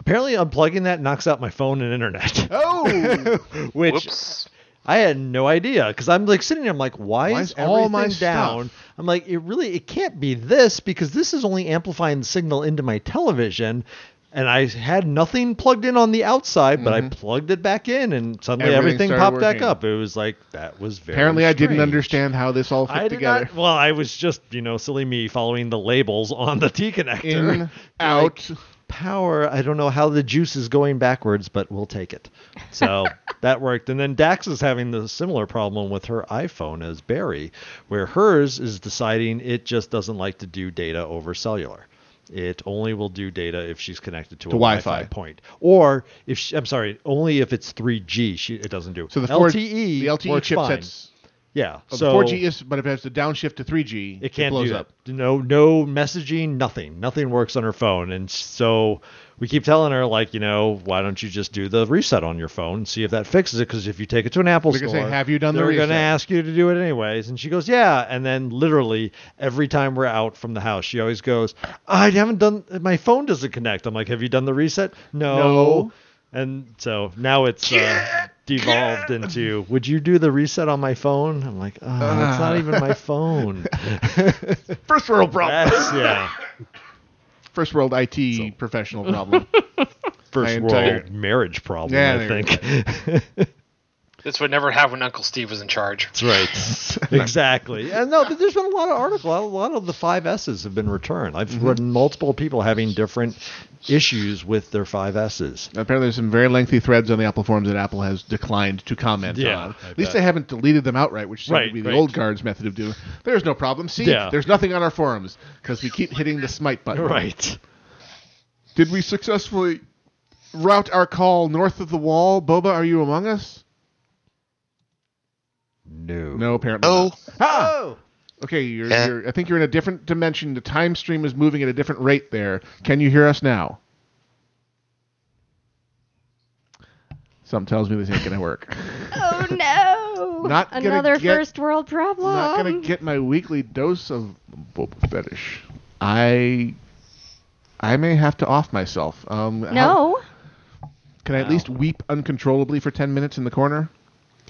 Apparently, unplugging that knocks out my phone and internet. Oh, which I had no idea because I'm like sitting there. I'm like, why, Why is is all my down? stuff- I'm like, it really, it can't be this because this is only amplifying the signal into my television. and I had nothing plugged in on the outside, but I plugged it back in, and suddenly Mm-hmm. Everything everything, started popped back up. It was like that was very. Apparently, I didn't understand how this all fit I did together. not. Well, I was just you know silly me following the labels on the T connector. In, out. Power. I don't know how the juice is going backwards, but we'll take it. So that worked. And then Dax is having the similar problem with her iPhone as Barry, where hers is deciding it just doesn't like to do data over cellular. It only will do data if she's connected to, To a Wi-Fi. Wi-Fi point, or if she, I'm sorry, only if it's 3G. She it doesn't do. So the four- LTE, the LTE chipsets. Yeah. So 4G is, but if it has to downshift to 3G, it can't blows do up. No, no messaging, nothing. Nothing works on her phone, and so we keep telling her like, you know, why don't you just do the reset on your phone and see if that fixes it? Because if you take it to an Apple They're store, say, "Have you done the reset? they're going to ask you to do it anyways. And she goes, yeah. And then literally every time we're out from the house, she always goes, I haven't done. My phone doesn't connect. I'm like, have you done the reset? No. No. And so now it's uh, devolved into, would you do the reset on my phone? I'm like, oh, it's not even my uh. phone. First world problem. That's, yeah. First world IT professional problem. First world marriage problem, Yeah, I think. This would never happen when Uncle Steve was in charge. That's right. exactly. And no, but there's been a lot of articles. A lot of the five S's have been returned. I've Mm-hmm. read multiple people having different issues with their five S's. Apparently, there's some very lengthy threads on the Apple forums that Apple has declined to comment Yeah, on. I At least they haven't deleted them outright, which seemed Right, to be the right. old guard's method of doing. There's no problem. See, Yeah. there's nothing on our forums because we keep hitting the smite button. Right. Did we successfully route our call north of the wall? Boba, are you among us? No. No, apparently Oh. not. Ah! Okay, you're, Yeah. you're. I think you're in a different dimension. The time stream is moving at a different rate there. Can you hear us now? Something tells me this ain't gonna work. Oh no! Not Another get- first world problem. I'm not gonna get my weekly dose of Boba fetish. I I may have to off myself. Um, how- No, can I at least weep uncontrollably for ten minutes in the corner?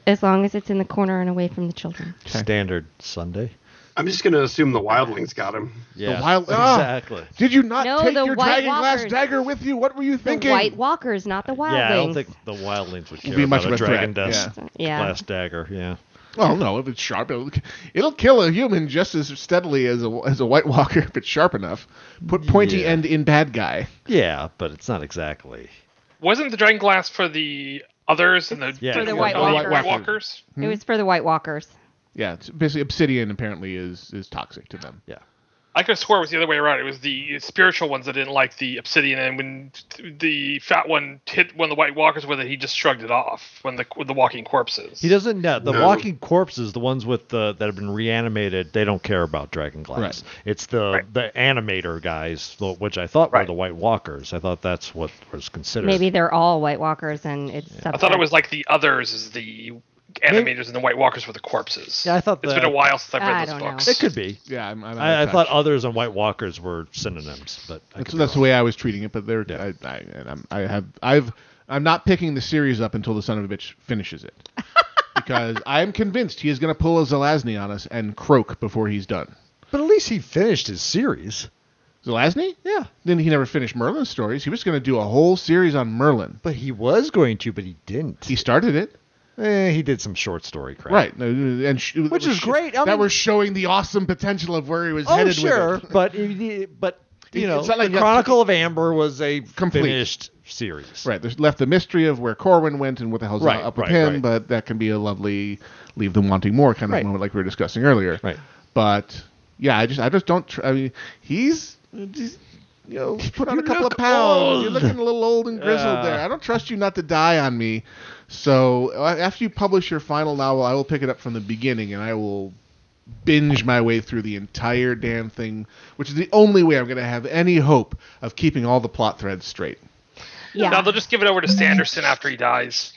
As long as it's in the corner and away from the children. Standard Sunday. I'm just going to assume the wildlings got him. Yeah. wild- ah! exactly. Did you not No, take the your White dragon glass Walkers. dagger with you? What were you The thinking? White Walkers, not the wildlings. Yeah, I don't think the wildlings would care be much about of a a dragon threat, dust yeah. Yeah. glass dagger. Yeah. Well, no, if it's sharp, it'll, it'll kill a human just as steadily as a, as a White Walker if it's sharp enough. Put pointy Yeah. end in bad guy. Yeah, but it's not exactly. Wasn't the dragon glass for the others and the, Yeah. For the the White White, Walkers. White Walkers? Hmm? It was for the White Walkers. Yeah, it's basically obsidian apparently is is toxic to them. Yeah. I could have swore it was the other way around. It was the spiritual ones that didn't like the obsidian, and when the fat one hit one of the White Walkers with it, he just shrugged it off. When the with the walking corpses. He doesn't. No, the No. walking corpses, the ones with the that have been reanimated, they don't care about dragon glass. Right. It's the Right. the animator guys, which I thought were the White Walkers. I thought that's what was considered. Maybe they're all White Walkers, and it's. I thought it was like the others is the animators and the White Walkers were the corpses. Yeah, I thought it's the- been a while since I've read I those don't know. books. It could be. Yeah, I'm, I'm out I, I of thought touch. others and White Walkers were synonyms, but I That's, could be that's the wrong. way I was treating it. But they're Yeah. I, I, and I'm, I have I've I'm not picking the series up until the son of a bitch finishes it because I am convinced he is going to pull a Zelazny on us and croak before he's done. But at least he finished his series. Zelazny? Yeah. Then he never finished Merlin's stories. He was going to do a whole series on Merlin. But he was going to, but he didn't. He started it. Eh, he did some short story crap. Right, no, and sh- Which is sh- great. I that mean- was showing the awesome potential of where he was Oh, headed sure, with it. but but you know, It's not like the you have- Chronicle of Amber was a Complete. finished series. Right, there's left the mystery of where Corwin went and what the hell's Right, up with right, him, right. but that can be a lovely leave them wanting more kind of Right. moment, like we were discussing earlier. Right. But yeah, I just I just don't. Tr- I mean, he's. he's you know, put on You a couple of look pounds. old. You're looking a little old and grizzled Yeah. there. I don't trust you not to die on me. So uh, after you publish your final novel, I will pick it up from the beginning and I will binge my way through the entire damn thing, which is the only way I'm going to have any hope of keeping all the plot threads straight. Yeah. No, they'll just give it over to Sanderson after he dies.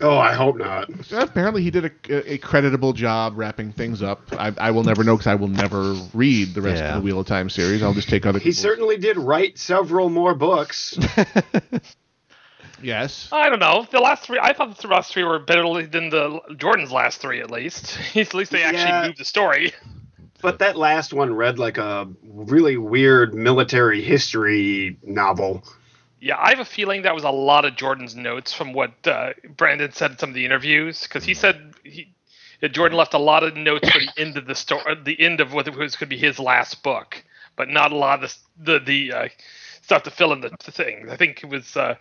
Oh, I hope not. So apparently, he did a, a creditable job wrapping things up. I, I will never know because I will never read the rest Yeah. of the Wheel of Time series. I'll just take other. He people's- certainly did write several more books. Yes. I don't know. The last three, I thought the last three were better than the Jordan's last three. At least, at least they actually Yeah. moved the story. But that last one read like a really weird military history novel. Yeah, I have a feeling that was a lot of Jordan's notes from what uh, Brandon said in some of the interviews, because he said he, that Jordan left a lot of notes for the end of the story, the end of what was going to be his last book, but not a lot of the the, the uh, stuff to fill in the, the things. I think it was uh,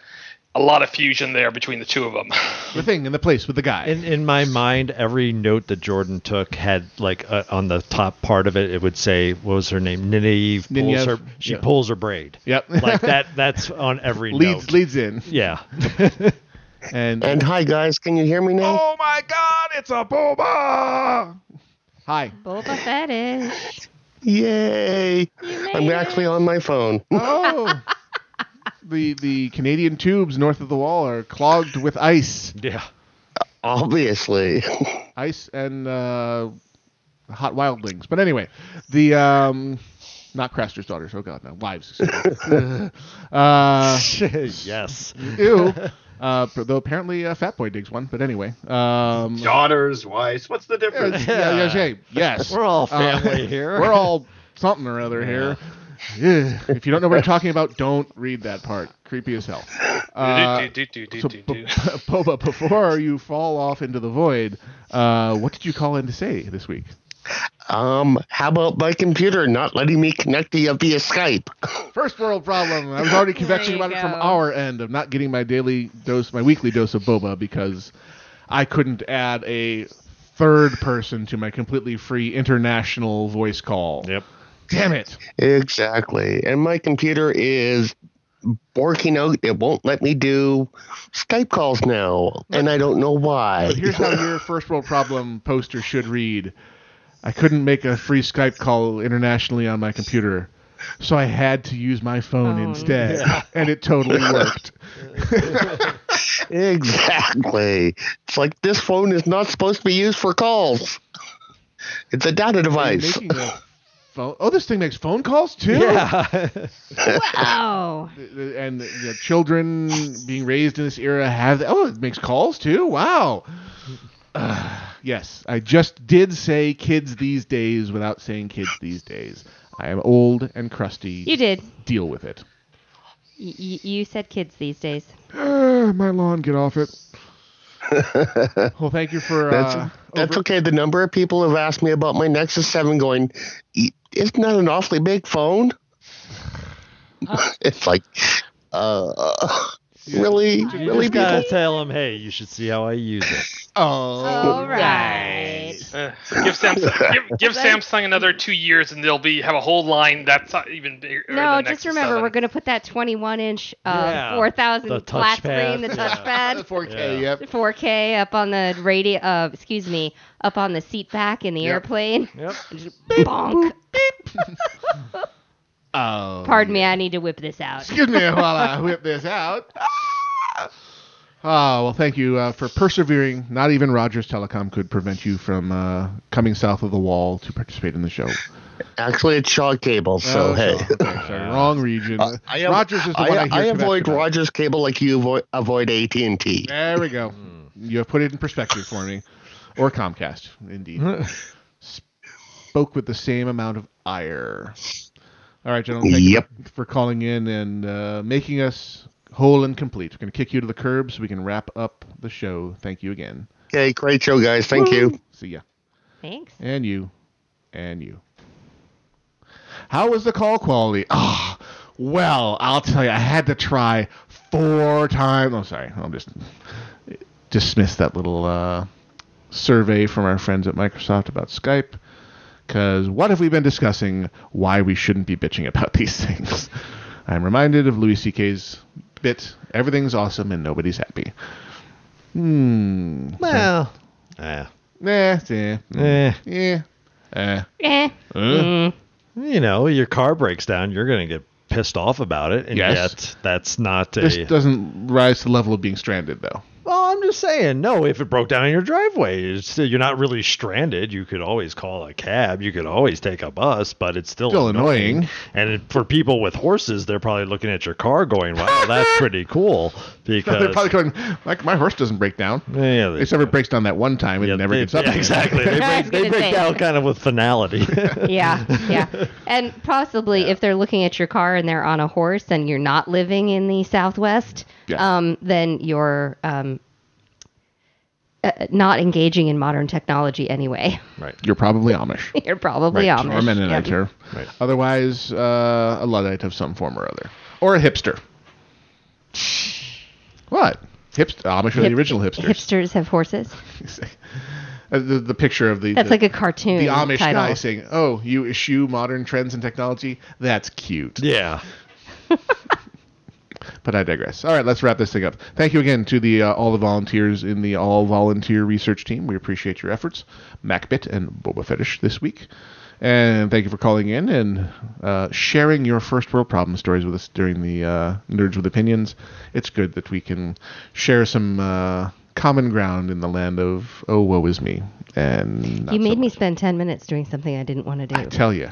a lot of fusion there between the two of them. The thing in the place with the guy. In in my mind, every note that Jordan took had like uh, on the top part of it, it would say, "What was her name? Nynaeve pulls Nynaeve, her. She yeah. pulls her braid." Yep. like that. That's on every leads note. leads in. Yeah. and And hi guys, can you hear me now? Oh my God! It's a boba. Hi. Boba fetish. Yay! I'm actually on my phone. Oh. the the Canadian tubes north of the wall are clogged with ice. Yeah. Obviously. Ice and uh, hot wildlings. But anyway, the um, not Craster's daughters. Oh God, no wives. uh, yes. Ew. Uh, though apparently uh, Fat Boy digs one. But anyway. Um, Daughters, wives. What's the difference? yeah, yeah, yeah, yes. We're all Uh, family here. We're all something or other here. Yeah. If you don't know what I'm talking about, don't read that part. Creepy as hell. Uh, so, B- Boba, before you fall off into the void, uh, what did you call in to say this week? Um, how about my computer not letting me connect to you via Skype? First world problem. I was already convecting about it from our end of not getting my daily dose, my weekly dose of boba because I couldn't add a third person to my completely free international voice call. Yep. Damn it. Exactly. And my computer is working out. It won't let me do Skype calls now, and I don't know why. But here's how your first world problem poster should read. I couldn't make a free Skype call internationally on my computer, so I had to use my phone Oh, instead, yeah. and it totally worked. exactly. It's like this phone is not supposed to be used for calls. It's a data Are you device. Making a phone? Oh, this thing makes phone calls too. Yeah. Wow. and you know, children being raised in this era have. Oh, it makes calls too. Wow. Uh, yes, I just did say kids these days without saying kids these days. I am old and crusty. You did. Deal with it. Y- y- you said kids these days. Uh, my lawn, get off it. well, thank you for. That's uh, that's over- okay. The number of people have asked me about my Nexus Seven, going, "E- "Isn't that an awfully big phone?" it's like, uh, really, You really, just gotta tell them, hey, you should see how I use it. Oh, All right. Uh, give Samsung give, give Samsung another two years, and they'll be have a whole line that's not even bigger. No, than just remember 7. we're going to put that 21 inch, uh, Yeah, 4000 the flat touchpad, screen, the yeah. touchpad. 4K. Yep. 4K up on the radio, uh, excuse me, up on the seat back in the Yep. airplane. Yep. Just bonk. Oh. Pardon me, I need to whip this out. Excuse me while I whip this out. Oh, well, thank you uh, for persevering. Not even Rogers Telecom could prevent you from uh, coming south of the wall to participate in the show. Actually, it's Shaw Cable. So Oh, hey, so- okay, sorry, wrong region. Uh, I am- Rogers is the one I, I, hear avoid Quebec about. Rogers Cable like you avoid, avoid AT and T. There we go. You have put it in perspective for me. Or Comcast, indeed. Spoke with the same amount of ire. All right, gentlemen. Thank Yep. you for calling in and uh, making us whole and complete. We're going to kick you to the curb so we can wrap up the show. Thank you again. Okay, great show, guys. Thank you. See ya. Thanks. And you. And you. How was the call quality? Ah, well, I'll tell you, I had to try four times. Oh, sorry. I'll just dismiss that little uh, survey from our friends at Microsoft about Skype. Because what have we been discussing? Why we shouldn't be bitching about these things. I'm reminded of Louis C.K.'s bit Everything's awesome and nobody's happy. Hmm. Well, yeah. Nah, eh, Eh. yeah. Eh. Eh. Uh. Mm. You know, your car breaks down, you're going to get pissed off about it, and Yes. yet that's not a. This doesn't rise to the level of being stranded, though. Well, I'm just saying, no, if it broke down in your driveway, it's, you're not really stranded. You could always call a cab. You could always take a bus, but it's still, Still annoying. And it, for people with horses, they're probably looking at your car going, wow, that's pretty cool. Because They're probably going, my, my horse doesn't break down. Yeah, they- Except it breaks down that one time and it never they- gets up. yeah, exactly. They break, they break down kind of with finality. yeah, yeah. And possibly if they're looking at your car and they're on a horse and you're not living in the Southwest, Yeah. um, then you're um, uh, not engaging in modern technology anyway. Right. You're probably Amish. you're probably right. Amish. Or Mennonite. Yep. Or Otherwise, uh, a Luddite of some form or other. Or a hipster. What? Hipster, Amish are the original hipsters. Hipsters have horses. Uh, the, the picture of the That's the- like a cartoon The Amish title. guy saying, "Oh, you eschew modern trends and technology. That's cute." Yeah. But I digress. All right, let's wrap this thing up. Thank you again to the uh, all the volunteers in the all volunteer research team. We appreciate your efforts, MacBit and Boba Fetish this week. And thank you for calling in and uh, sharing your first world problem stories with us during the uh, Nerds with Opinions. It's good that we can share some uh, common ground in the land of oh woe is me. And not You so made me spend 10 minutes doing something I didn't want to do. I tell you,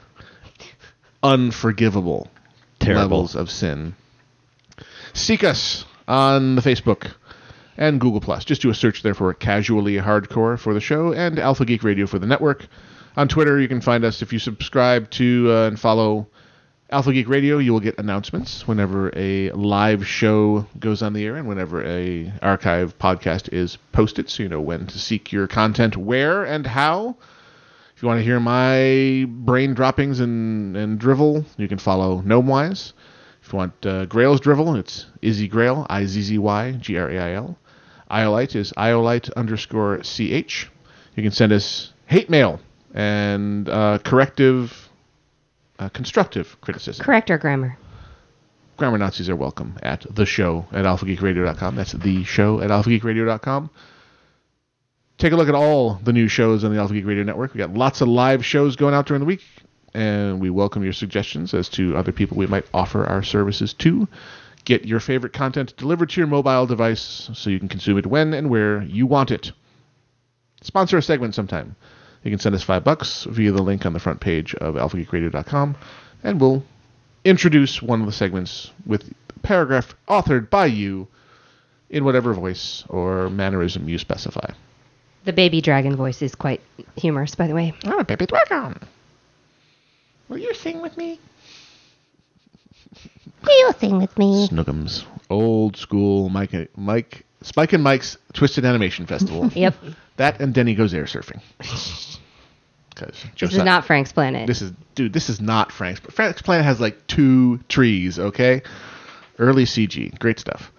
unforgivable Terrible. levels of sin. Seek us on the Facebook and Google Plus. Just do a search there for Casually Hardcore for the show and Alpha Geek Radio for the network. On Twitter, you can find us if you subscribe to uh, and follow Alpha Geek Radio. You will get announcements whenever a live show goes on the air and whenever a archive podcast is posted, so you know when to seek your content, where and how. If you want to hear my brain droppings and, and drivel, you can follow Gnomewise. If you want uh, Grail's drivel, it's Izzy Grail, I Z Z Y G R A I L. Iolite is Iolite underscore CH. You can send us hate mail and uh, corrective, uh, constructive criticism. Correct our grammar. Grammar Nazis are welcome at the show at alphageekradio.com. That's the show at alphageekradio.com. Take a look at all the new shows on the Alpha Geek Radio Network. We got lots of live shows going out during the week, and we welcome your suggestions as to other people we might offer our services to. Get your favorite content delivered to your mobile device so you can consume it when and where you want it. Sponsor a segment sometime. You can send us five bucks via the link on the front page of alphageekradio.com, and we'll introduce one of the segments with a paragraph authored by you in whatever voice or mannerism you specify. The baby dragon voice is quite humorous, by the way. Oh, baby dragon. Will you sing with me? Will you sing with me? Snookums. Old school Mike, Mike, Spike and Mike's Twisted Animation Festival. Yep. That and Denny Goes Air Surfing. Because This is not Frank's Planet. This is dude. This is not Frank's. Frank's Planet has like two trees. Okay, early CG, great stuff.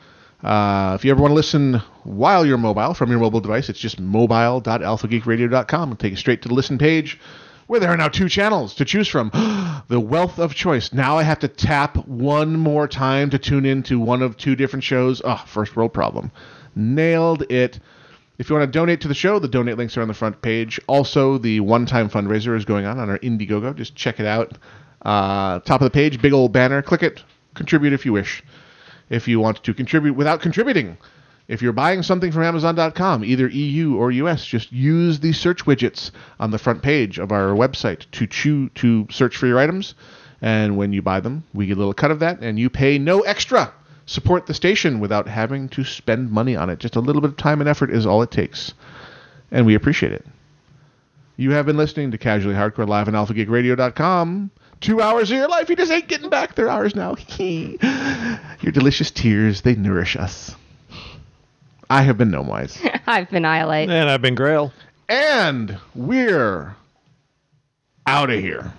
Uh, if you ever want to listen while you're mobile from your mobile device, it's just mobile.alphageekradio.com. It'll take you straight to the listen page, where there are now two channels to choose from. the wealth of choice. Now I have to tap one more time to tune into one of two different shows. Oh, first world problem. Nailed it. If you want to donate to the show, the donate links are on the front page. Also, the one-time fundraiser is going on on our Indiegogo. Just check it out. Uh, top of the page, big old banner. Click it. Contribute if you wish. If you want to contribute without contributing, if you're buying something from Amazon.com, either EU or US, just use the search widgets on the front page of our website to choo- to search for your items. And when you buy them, we get a little cut of that, and you pay no extra. Support the station without having to spend money on it. Just a little bit of time and effort is all it takes. And we appreciate it. You have been listening to Casually Hardcore live on AlphaGeekRadio.com. Two hours of your life, you just ain't getting back. They're ours now. your delicious tears, they nourish us. I have been Gnomewise. I've been Iolite. And I've been Grail. And we're out of here.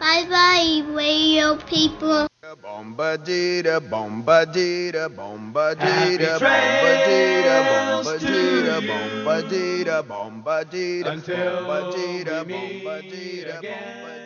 Bye bye, radio people. Bombadita, bombadita, bombadita, Happy bombadita, trails to bombadita, bombadita, bombadita, Until bombadita, we meet bombadita, again.